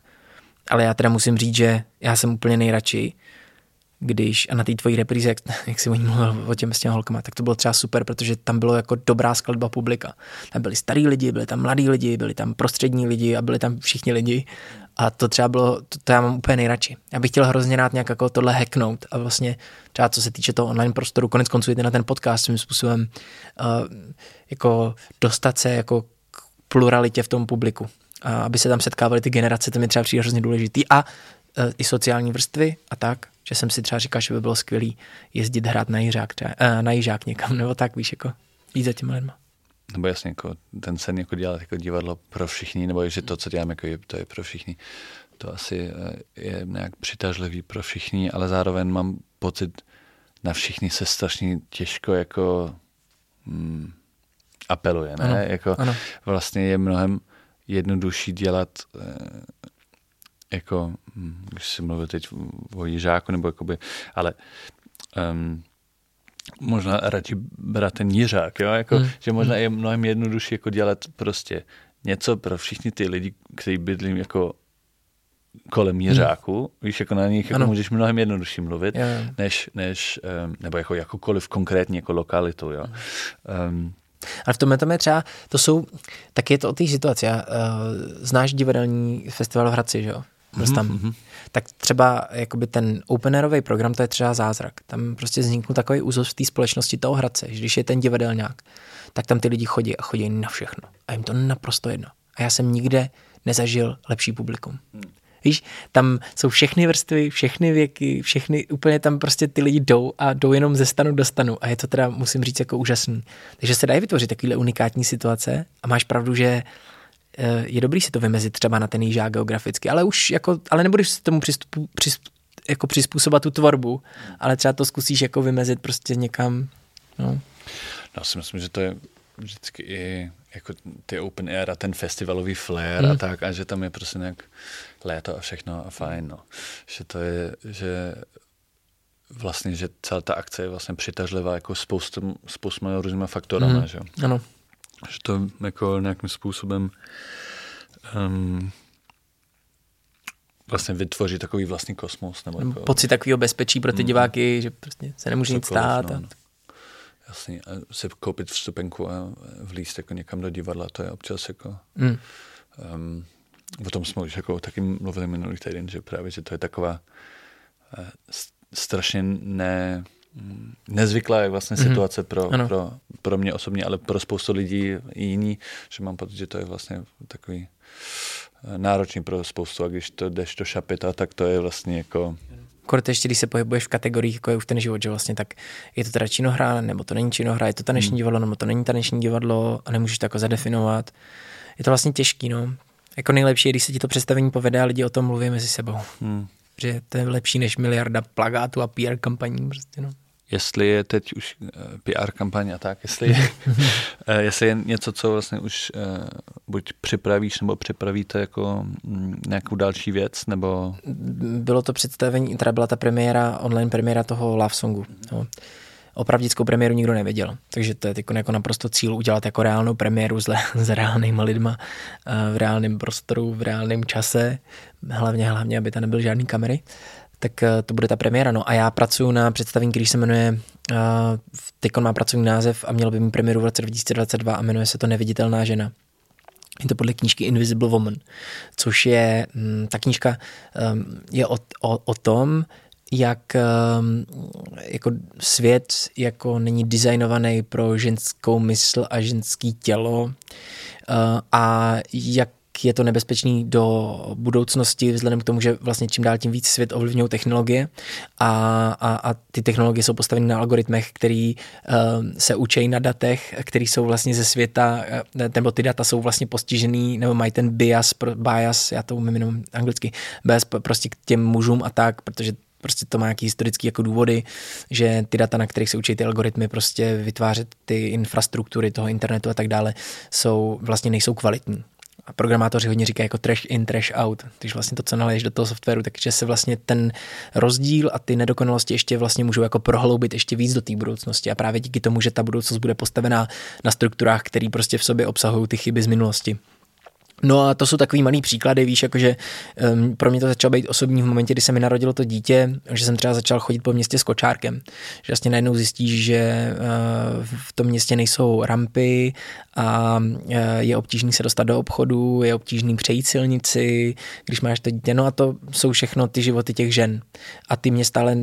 Ale já teda musím říct, že já jsem úplně nejradši, když, a na té tvojí repríze, jak, jak jsi o ní mluvil o těm s těmi holkama, tak to bylo třeba super, protože tam bylo jako dobrá skladba publika. Tam byli starý lidi, byli tam mladí lidi, byli tam prostřední lidi a byli tam všichni lidi. A to třeba bylo, to, to já mám úplně nejradši. Já bych chtěl hrozně rád nějak jako tohle hacknout a vlastně třeba co se týče toho online prostoru, konec konců na ten podcast svým způsobem uh, jako dostat se jako k pluralitě v tom publiku. A aby se tam setkávaly ty generace, to mi třeba přijde hrozně důležitý. A uh, i sociální vrstvy a tak, že jsem si třeba říkal, že by bylo skvělý jezdit hrát na jižák, třeba, uh, na jižák někam, nebo tak, víš, jako jít za těma lidma. nebo jasně, jako ten sen jako dělat jako divadlo pro všichni, nebo že to, co děláme, jako je, to je pro všichni. To asi eh, je nějak přitažlivý pro všichni, ale zároveň mám pocit, na všichni se strašně těžko jako hmm, apeluje, ne? Ano, jako ano. vlastně je mnohem jednodušší dělat eh, jako, hm, když si mluvil teď o jižáku, nebo jakoby, ale um, možná radši brát ten jiřák, jo? Jako, Hmm. že možná je mnohem jednodušší jako dělat prostě něco pro všichni ty lidi, kteří bydlí jako kolem jiřáku, víš, jako na nich jako Ano. můžeš mnohem jednodušší mluvit, Jo, jo. než, než um, nebo jako jakokoliv konkrétní jako lokalitu, jo. Um, Ale v tomhle tom je třeba, to jsou, tak je to o té situaci. Já, uh, znáš divadelní festival v Hradci, že jo? Tam. Mm-hmm. Tak třeba jakoby ten openerový program, to je třeba zázrak. Tam prostě vzniknul takový úzos v té společnosti toho Hradce, že když je ten divadelňák, tak tam ty lidi chodí a chodí na všechno. A jim to naprosto jedno. A já jsem nikde nezažil lepší publikum. Víš, tam jsou všechny vrstvy, všechny věky, všechny, úplně tam prostě ty lidi jdou a jdou jenom ze stanu do stanu a je to teda, musím říct, jako úžasný. Takže se dají vytvořit takovéhle unikátní situace a máš pravdu, že je dobrý si to vymezit třeba na ten jížák geograficky, ale už jako, ale nebudeš si tomu přistupu, přis, jako přizpůsobovat tu tvorbu, ale třeba to zkusíš jako vymezit prostě někam, no. Já si myslím, že to je vždycky i jako ty open air a ten festivalový flair Hmm. a tak, a že tam je prostě nějak léto a všechno a fajn, no. Že to je, že vlastně, že celá ta akce je vlastně přitažlivá jako spoustu, spoustu různýma faktorama, Mhm. že. Ano, Že to jako nějakým způsobem um, vlastně vytvoří takový vlastní kosmos. Nebo jako, pocit takového bezpečí pro ty diváky, že prostě se nemůže nic stát. no, A... no. Jasně, a si koupit vstupenku a vlíst jako někam do divadla, to je občas jako... Mm. Um, o tom jsme už jako taky mluvili minulý týden, že právě, že to je taková uh, strašně ne, nezvyklá je vlastně Mhm. situace pro, Ano. pro, pro mě osobně, ale pro spoustu lidí i jiný, že mám pocit, že to je vlastně takový eh, náročný pro spoustu a když to jdeš do šapita, tak to je vlastně jako Kort ještě, když se pohybuješ v kategoriích, jako je už ten život, že vlastně tak je to teda činohra, nebo to není činohra, je to taneční Hmm. divadlo, nebo to není taneční divadlo a nemůžeš to jako zadefinovat. Je to vlastně těžký, no. Jako nejlepší je, když se ti to představení povede a lidi o tom mluví mezi sebou. hmm. Že to je lepší než miliarda plagátů a PR kampaní. Prostě, no. Jestli je teď už eh, PR kampaň a tak, jestli je, eh, jestli je něco, co vlastně už eh, buď připravíš, nebo připravíte jako mm, nějakou další věc, nebo Bylo to představení, teda byla ta premiéra, online premiéra toho Love Songu. No. Opravdickou premiéru nikdo nevěděl, takže to je teď jako naprosto cíl udělat jako reálnou premiéru s, s reálnýma lidma v reálném prostoru, v reálném čase, hlavně, hlavně, aby tam nebyl žádný kamery, tak eh, to bude ta premiéra. No a já pracuji na představení, který se jmenuje, uh, teď má pracovní název a měl by mít premiéru v roce 2022 a jmenuje se to Neviditelná žena. Je to podle knížky Invisible Woman, což je, mm, ta knížka um, je o, o, o tom, jak um, jako svět jako není designovaný pro ženskou mysl a ženský tělo uh, a jak je to nebezpečný do budoucnosti vzhledem k tomu, že vlastně čím dál tím víc svět ovlivňují technologie a, a, a ty technologie jsou postaveny na algoritmech, který uh, se učí na datech, který jsou vlastně ze světa, uh, nebo ty data jsou vlastně postižený, nebo mají ten bias, bias, já to umím jenom anglicky, bias prostě k těm mužům a tak, protože prostě to má nějaký historický jako důvody, že ty data, na kterých se učí ty algoritmy prostě vytvářet ty infrastruktury toho internetu a tak dále, jsou vlastně nejsou kvalitní. A programátoři hodně říkají jako trash in, trash out. Když vlastně to, co naleješ do toho softwaru, takže se vlastně ten rozdíl a ty nedokonalosti ještě vlastně můžou jako prohloubit ještě víc do té budoucnosti. A právě díky tomu, že ta budoucnost bude postavená na strukturách, které prostě v sobě obsahují ty chyby z minulosti. No a to jsou takový malý příklady, víš, jakože um, pro mě to začalo být osobní v momentě, kdy se mi narodilo to dítě, že jsem třeba začal chodit po městě s kočárkem. Že vlastně najednou zjistíš, že uh, v tom městě nejsou rampy a uh, je obtížný se dostat do obchodu, je obtížný přejít silnici, když máš to dítě. No a to jsou všechno ty životy těch žen. A ty města ale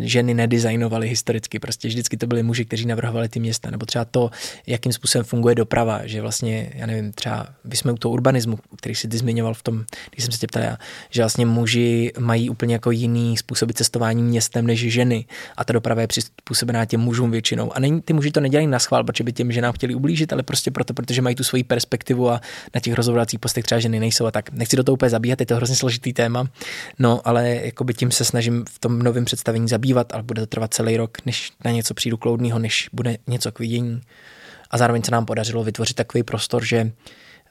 ženy nedizajnovaly historicky. Prostě vždycky to byly muži, kteří navrhovali ty města. Nebo třeba to, jakým způsobem funguje doprava, že vlastně, já nevím, třeba vy jsme u toho urbanismu, který si ty zmiňoval v tom, když jsem se tě ptal já, že vlastně muži mají úplně jako jiný způsoby cestování městem než ženy a ta doprava je přizpůsobená těm mužům většinou. A není, ty muži to nedělají na schvál, protože by těm ženám chtěli ublížit, ale prostě proto, protože mají tu svoji perspektivu a na těch rozhodovacích postech třeba ženy nejsou a tak. Nechci do toho úplně zabíhat, je to hrozně složitý téma, no ale jakoby tím se snažím v tom novém představení zabývat, ale bude to trvat celý rok, než na něco přijdu kloudného, než bude něco k vidění. A zároveň se nám podařilo vytvořit takový prostor, že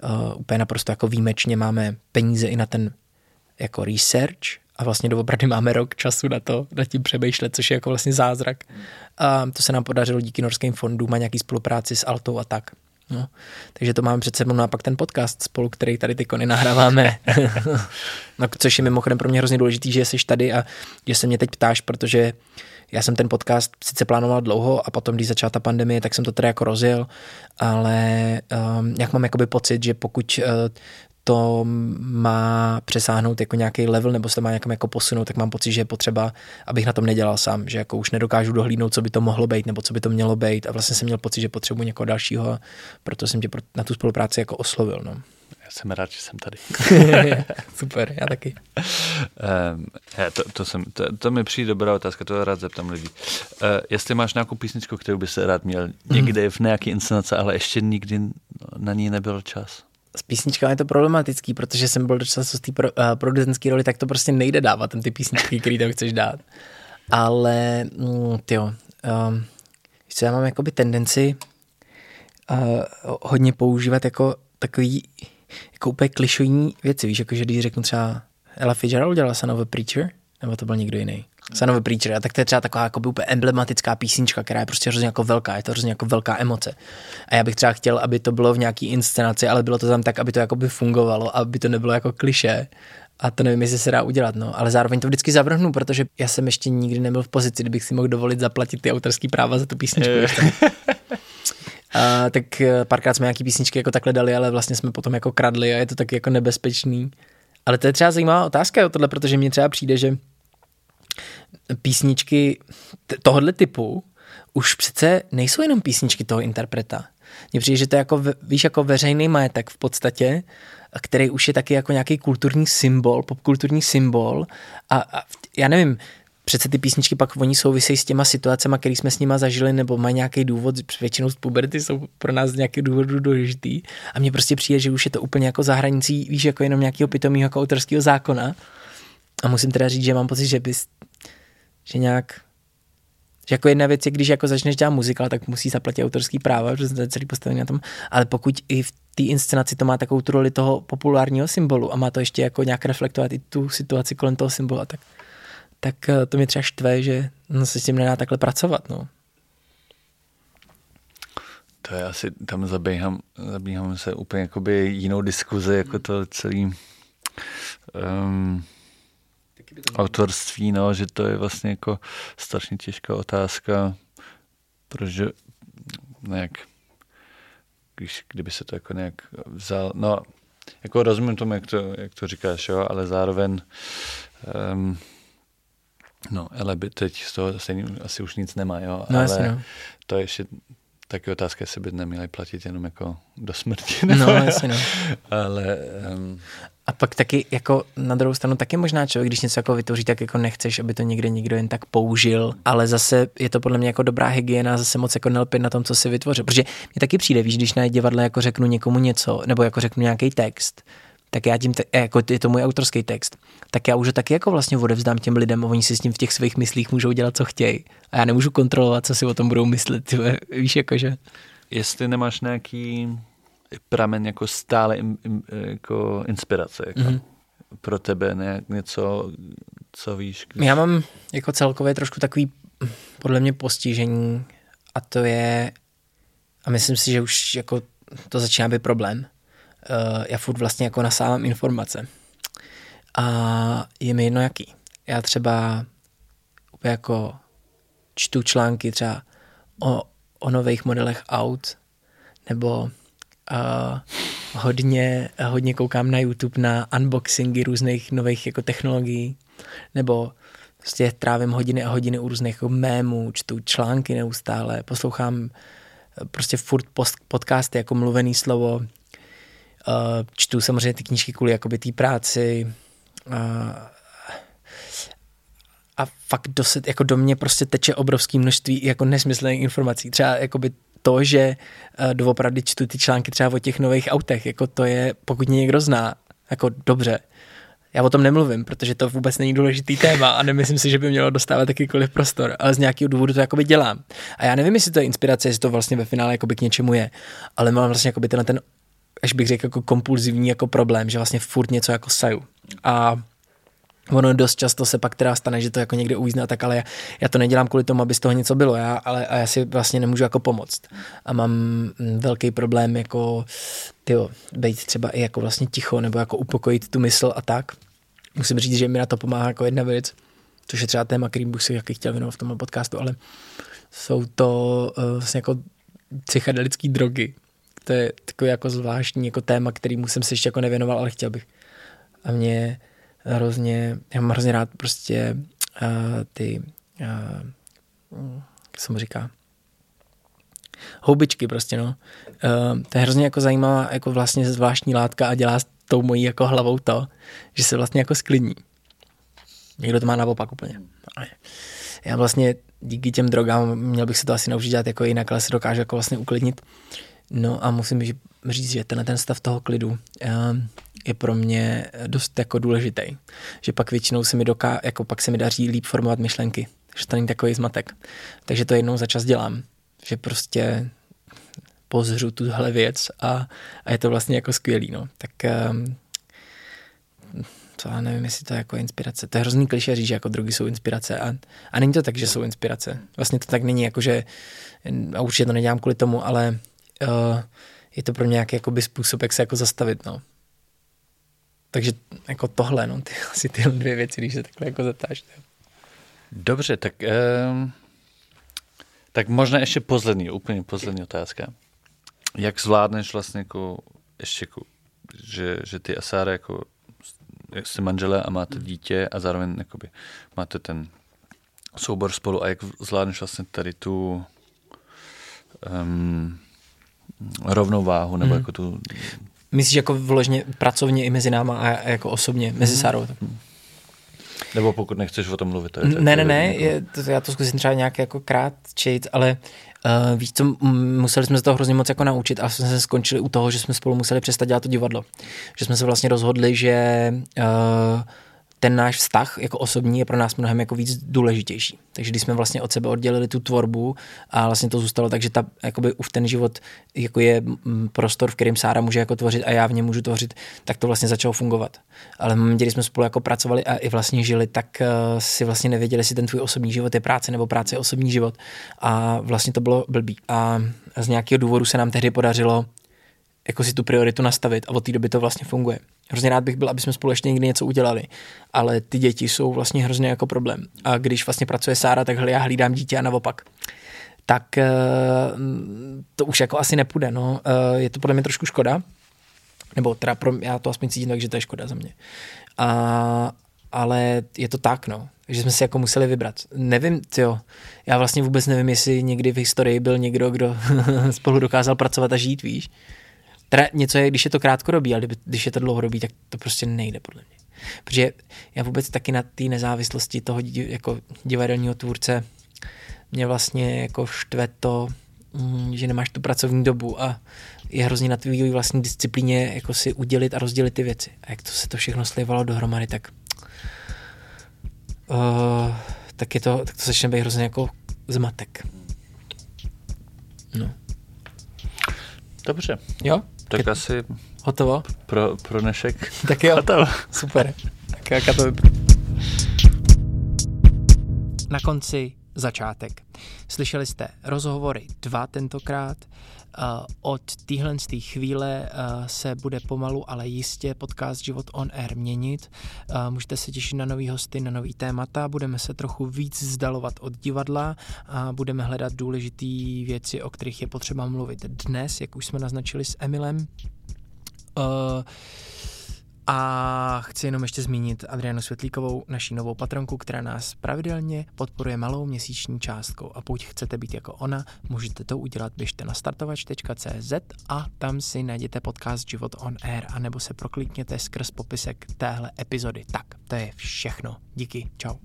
uh, úplně naprosto jako výjimečně máme peníze i na ten jako research a vlastně doopravdy máme rok času na to, na tím přemýšlet, což je jako vlastně zázrak. A to se nám podařilo díky norským fondům a nějaký spolupráci s Altou a tak. No, takže to máme před sebou, no a pak ten podcast spolu, který tady ty kony nahráváme. no, což je mimochodem pro mě hrozně důležitý, že jsi tady a že se mě teď ptáš, protože já jsem ten podcast sice plánoval dlouho a potom, když začala ta pandemie, tak jsem to teda jako rozjel, ale um, jak mám jakoby pocit, že pokud uh, to má přesáhnout jako nějaký level nebo se to má někam jako posunout, tak mám pocit, že je potřeba, abych na tom nedělal sám, že jako už nedokážu dohlídnout, co by to mohlo být nebo co by to mělo být a vlastně jsem měl pocit, že potřebuji někoho dalšího proto jsem tě na tu spolupráci jako oslovil. No. Já jsem rád, že jsem tady. Super, já taky. Um, je, to, to, jsem, to, to mi přijde dobrá otázka, to rád zeptám lidí. Uh, jestli máš nějakou písničku, kterou by se rád měl někde v nějaké inscenaci, ale ještě nikdy na ní nebyl čas s písničkami je to problematický, protože jsem byl docela z té pro, uh, producentské roli, tak to prostě nejde dávat, ten ty písničky, který tam chceš dát. Ale, mm, tyjo, um, co já mám jakoby tendenci uh, hodně používat jako takový jako úplně klišojní věci, víš, jako že když řeknu třeba Ella Fitzgerald dělala Son of a Preacher, nebo to byl někdo jiný. Son of a Preacher, a tak to je třeba taková jako úplně emblematická písnička, která je prostě hrozně jako velká, je to hrozně jako velká emoce. A já bych třeba chtěl, aby to bylo v nějaký inscenaci, ale bylo to tam tak, aby to jako by fungovalo, aby to nebylo jako kliše. A to nevím, jestli se dá udělat, no. Ale zároveň to vždycky zavrhnu, protože já jsem ještě nikdy nebyl v pozici, kdybych si mohl dovolit zaplatit ty autorský práva za tu písničku. A, tak eh, párkrát jsme nějaký písničky jako takhle dali, ale vlastně jsme potom jako kradli a je to taky jako nebezpečný. Ale to je třeba zajímavá otázka o tohle, protože mně třeba přijde, že písničky tohohle typu už přece nejsou jenom písničky toho interpreta. Mně přijde, že to je jako, víš, jako veřejný majetek v podstatě, který už je taky jako nějaký kulturní symbol, popkulturní symbol a, a já nevím, přece ty písničky pak oni souvisejí s těma situacemi, které jsme s nima zažili, nebo mají nějaký důvod, většinou z puberty jsou pro nás z nějaký důvodu důležitý. A mně prostě přijde, že už je to úplně jako za hranicí, víš, jako jenom nějakého pitomého jako autorského zákona. A musím teda říct, že mám pocit, že bys, že nějak že jako jedna věc je, když jako začneš dělat muzikál, tak musí zaplatit autorský práva, protože to je celý postavený na tom, ale pokud i v té inscenaci to má takovou tu roli toho populárního symbolu a má to ještě jako nějak reflektovat i tu situaci kolem toho symbolu, tak tak eh, to mě třeba štve, že no, se s tím nedá takhle pracovat. No. To je asi, tam zabíhám, zabíhám se úplně jakoby jinou diskuzi, jako to celý um, autorství, no, že to je vlastně jako strašně těžká otázka, protože nějak, když, kdyby se to jako nějak vzal, no, jako rozumím tomu, jak to, jak to říkáš, jo, ale zároveň um, No, ale by teď z toho stejně asi už nic nemá, jo. No, ale jasně, no. to je ještě taky otázka, jestli by neměli platit jenom jako do smrti. No, jasně, no. ale... Um... A pak taky jako na druhou stranu taky možná člověk, když něco jako vytvoří, tak jako nechceš, aby to někde někdo jen tak použil, ale zase je to podle mě jako dobrá hygiena, zase moc jako nelpit na tom, co si vytvořil. Protože mi taky přijde, víš, když na divadle jako řeknu někomu něco, nebo jako řeknu nějaký text, tak já tím, te, jako je to můj autorský text, tak já už ho taky jako vlastně odevzdám těm lidem a oni si s tím v těch svých myslích můžou dělat, co chtějí. A já nemůžu kontrolovat, co si o tom budou myslet, tyhle, víš, jakože. Jestli nemáš nějaký pramen jako stále jako inspirace, jako mm-hmm. pro tebe ne, něco, co víš? Když... Já mám jako celkově trošku takový podle mě postižení a to je, a myslím si, že už jako to začíná být problém, uh, já furt vlastně jako nasávám informace. A je mi jedno jaký. Já třeba úplně jako čtu články třeba o, o nových modelech aut, nebo uh, hodně, hodně koukám na YouTube na unboxingy různých nových jako technologií, nebo prostě trávím hodiny a hodiny u různých jako mémů, čtu články neustále, poslouchám prostě furt post, podcasty jako mluvený slovo, čtu samozřejmě ty knížky kvůli jakoby té práci uh, a fakt do, jako do mě prostě teče obrovské množství jako nesmyslných informací. Třeba jakoby to, že uh, doopravdy čtu ty články třeba o těch nových autech, jako to je, pokud mě někdo zná, jako dobře. Já o tom nemluvím, protože to vůbec není důležitý téma a nemyslím si, že by mělo dostávat jakýkoliv prostor, ale z nějakého důvodu to jakoby dělám. A já nevím, jestli to je inspirace, jestli to vlastně ve finále jakoby k něčemu je, ale mám vlastně jakoby tenhle ten až bych řekl, jako kompulzivní jako problém, že vlastně furt něco jako saju. A ono dost často se pak teda stane, že to jako někde uvízne a tak, ale já, já to nedělám kvůli tomu, aby z toho něco bylo, já, ale a já si vlastně nemůžu jako pomoct. A mám mm, velký problém jako tyjo, být třeba i jako vlastně ticho nebo jako upokojit tu mysl a tak. Musím říct, že mi na to pomáhá jako jedna věc, což je třeba téma, který bych si jaký chtěl věnovat v tomhle podcastu, ale jsou to uh, vlastně jako psychedelické drogy. To je takový jako zvláštní jako téma, který jsem se ještě jako nevěnoval, ale chtěl bych. A mě hrozně, já mám hrozně rád prostě uh, ty, uh, jak se mu říká, houbičky prostě, no. Uh, to je hrozně jako zajímavá, jako vlastně zvláštní látka a dělá s tou mojí jako hlavou to, že se vlastně jako sklidní. Někdo to má naopak úplně. Já vlastně díky těm drogám měl bych se to asi naučit dělat jako jinak, ale se dokážu jako vlastně uklidnit. No a musím říct, že tenhle ten stav toho klidu je pro mě dost jako důležitý. Že pak většinou se mi doká, jako pak se mi daří líp formovat myšlenky. Že to není takový zmatek. Takže to jednou za čas dělám. Že prostě pozřu tuhle věc a, a je to vlastně jako skvělý. No. Tak um, to já nevím, jestli to je jako inspirace. To je hrozný kliše říct, že jako drogy jsou inspirace a, a není to tak, že jsou inspirace. Vlastně to tak není, jako že a určitě to nedělám kvůli tomu, ale uh, je to pro mě nějaký jakoby způsob, jak se jako zastavit, no. Takže jako tohle, no, ty, asi tyhle dvě věci, když se takhle jako zatáš. Dobře, tak, um, tak možná ještě poslední, úplně poslední otázka. Jak zvládneš vlastně jako ještě jako, že, že ty Asára jako jste manželé a máte dítě a zároveň jakoby máte ten soubor spolu a jak zvládneš vlastně tady tu um, rovnováhu nebo hmm. jako tu... Myslíš jako vložně pracovně i mezi náma a jako osobně, mezi hmm. Sarou? Nebo pokud nechceš o tom mluvit. To je ne, ne, ne, jako... je, to, já to zkusím třeba nějak jako krát čejt, ale Uh, víš co, museli jsme se toho hrozně moc jako naučit a jsme se skončili u toho, že jsme spolu museli přestat dělat to divadlo. Že jsme se vlastně rozhodli, že uh, ten náš vztah jako osobní je pro nás mnohem jako víc důležitější. Takže když jsme vlastně od sebe oddělili tu tvorbu a vlastně to zůstalo tak, že ta, jakoby už ten život jako je prostor, v kterém Sára může jako tvořit a já v něm můžu tvořit, tak to vlastně začalo fungovat. Ale v momentě, kdy jsme spolu jako pracovali a i vlastně žili, tak uh, si vlastně nevěděli, jestli ten tvůj osobní život je práce nebo práce je osobní život. A vlastně to bylo blbý. A z nějakého důvodu se nám tehdy podařilo jako si tu prioritu nastavit a od té doby to vlastně funguje. Hrozně rád bych byl, aby jsme spolu ještě někdy něco udělali, ale ty děti jsou vlastně hrozně jako problém. A když vlastně pracuje Sára, tak já hlídám dítě a naopak. Tak eh, to už jako asi nepůjde. No. Eh, je to podle mě trošku škoda, nebo teda pro, já to aspoň cítím tak, že to je škoda za mě. A, ale je to tak, no. Takže jsme si jako museli vybrat. Nevím, jo, já vlastně vůbec nevím, jestli někdy v historii byl někdo, kdo spolu dokázal pracovat a žít, víš. Teda něco je, když je to krátkodobí, ale když je to dlouhodobí, tak to prostě nejde podle mě. Protože já vůbec taky na té nezávislosti toho jako divadelního tvůrce mě vlastně jako štve to, mm, že nemáš tu pracovní dobu a je hrozně na tvý vlastní disciplíně jako si udělit a rozdělit ty věci. A jak to se to všechno slivalo dohromady, tak uh, tak, je to, tak to začne být hrozně jako zmatek. No. Dobře. Jo? Tak Ke... asi hotovo? Pro, pro dnešek. Tak jo. Hotovo. Super. Tak jaká to Na konci začátek. Slyšeli jste rozhovory dva tentokrát. Uh, od téhle chvíle uh, se bude pomalu, ale jistě podcast Život on Air měnit. Uh, můžete se těšit na nový hosty, na nový témata. Budeme se trochu víc vzdalovat od divadla a budeme hledat důležité věci, o kterých je potřeba mluvit dnes, jak už jsme naznačili s Emilem. Uh, a chci jenom ještě zmínit Adrianu Světlíkovou, naší novou patronku, která nás pravidelně podporuje malou měsíční částkou. A pokud chcete být jako ona, můžete to udělat, běžte na startovač.cz a tam si najděte podcast Život on Air, anebo se proklikněte skrz popisek téhle epizody. Tak, to je všechno. Díky, čau.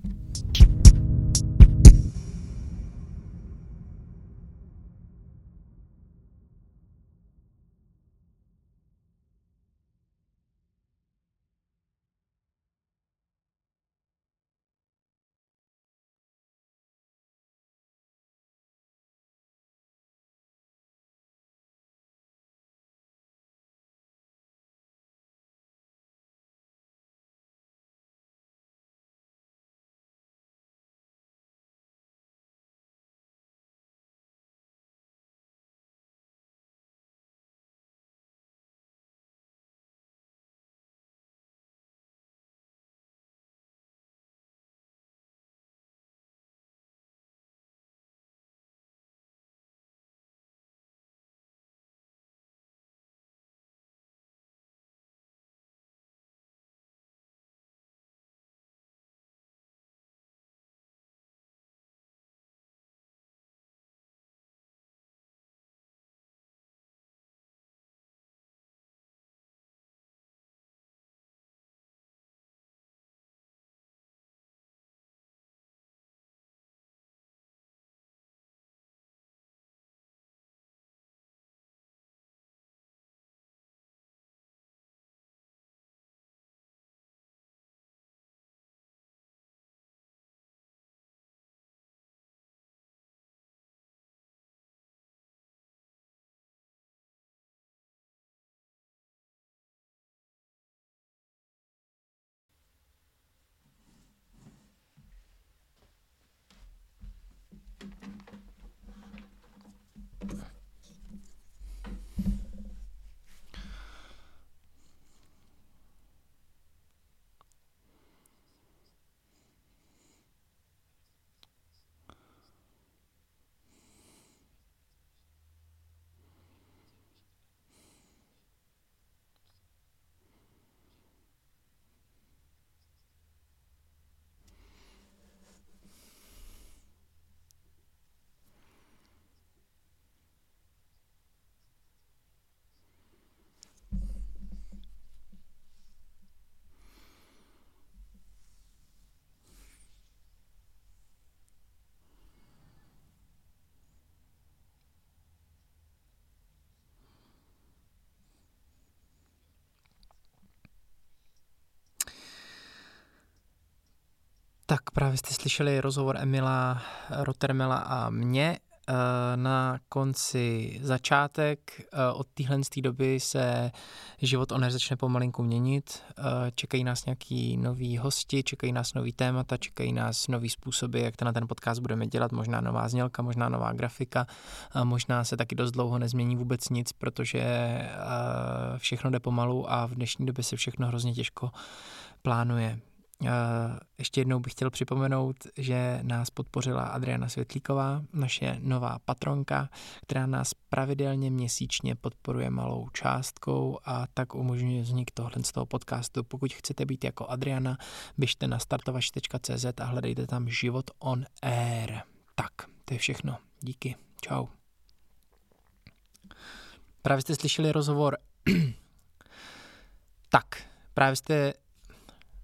Tak právě jste slyšeli rozhovor Emila Rottermela a mě. Eh, Na konci začátek eh, od téhle doby se život oner začne pomalinku měnit. Eh, Čekají nás nějaký noví hosti, čekají nás nový témata, čekají nás nový způsoby, jak to na ten podcast budeme dělat. Možná nová znělka, možná nová grafika. Možná se taky dost dlouho nezmění vůbec nic, protože všechno jde pomalu a v dnešní době se všechno hrozně těžko plánuje. Eh, Ještě jednou bych chtěl připomenout, že nás podpořila Adriana Světlíková, naše nová patronka, která nás pravidelně měsíčně podporuje malou částkou a tak umožňuje vznik tohle z toho podcastu. Pokud chcete být jako Adriana, běžte na startovač.cz a hledejte tam život on air. Tak, to je všechno. Díky. Čau. Právě jste slyšeli rozhovor. tak, právě jste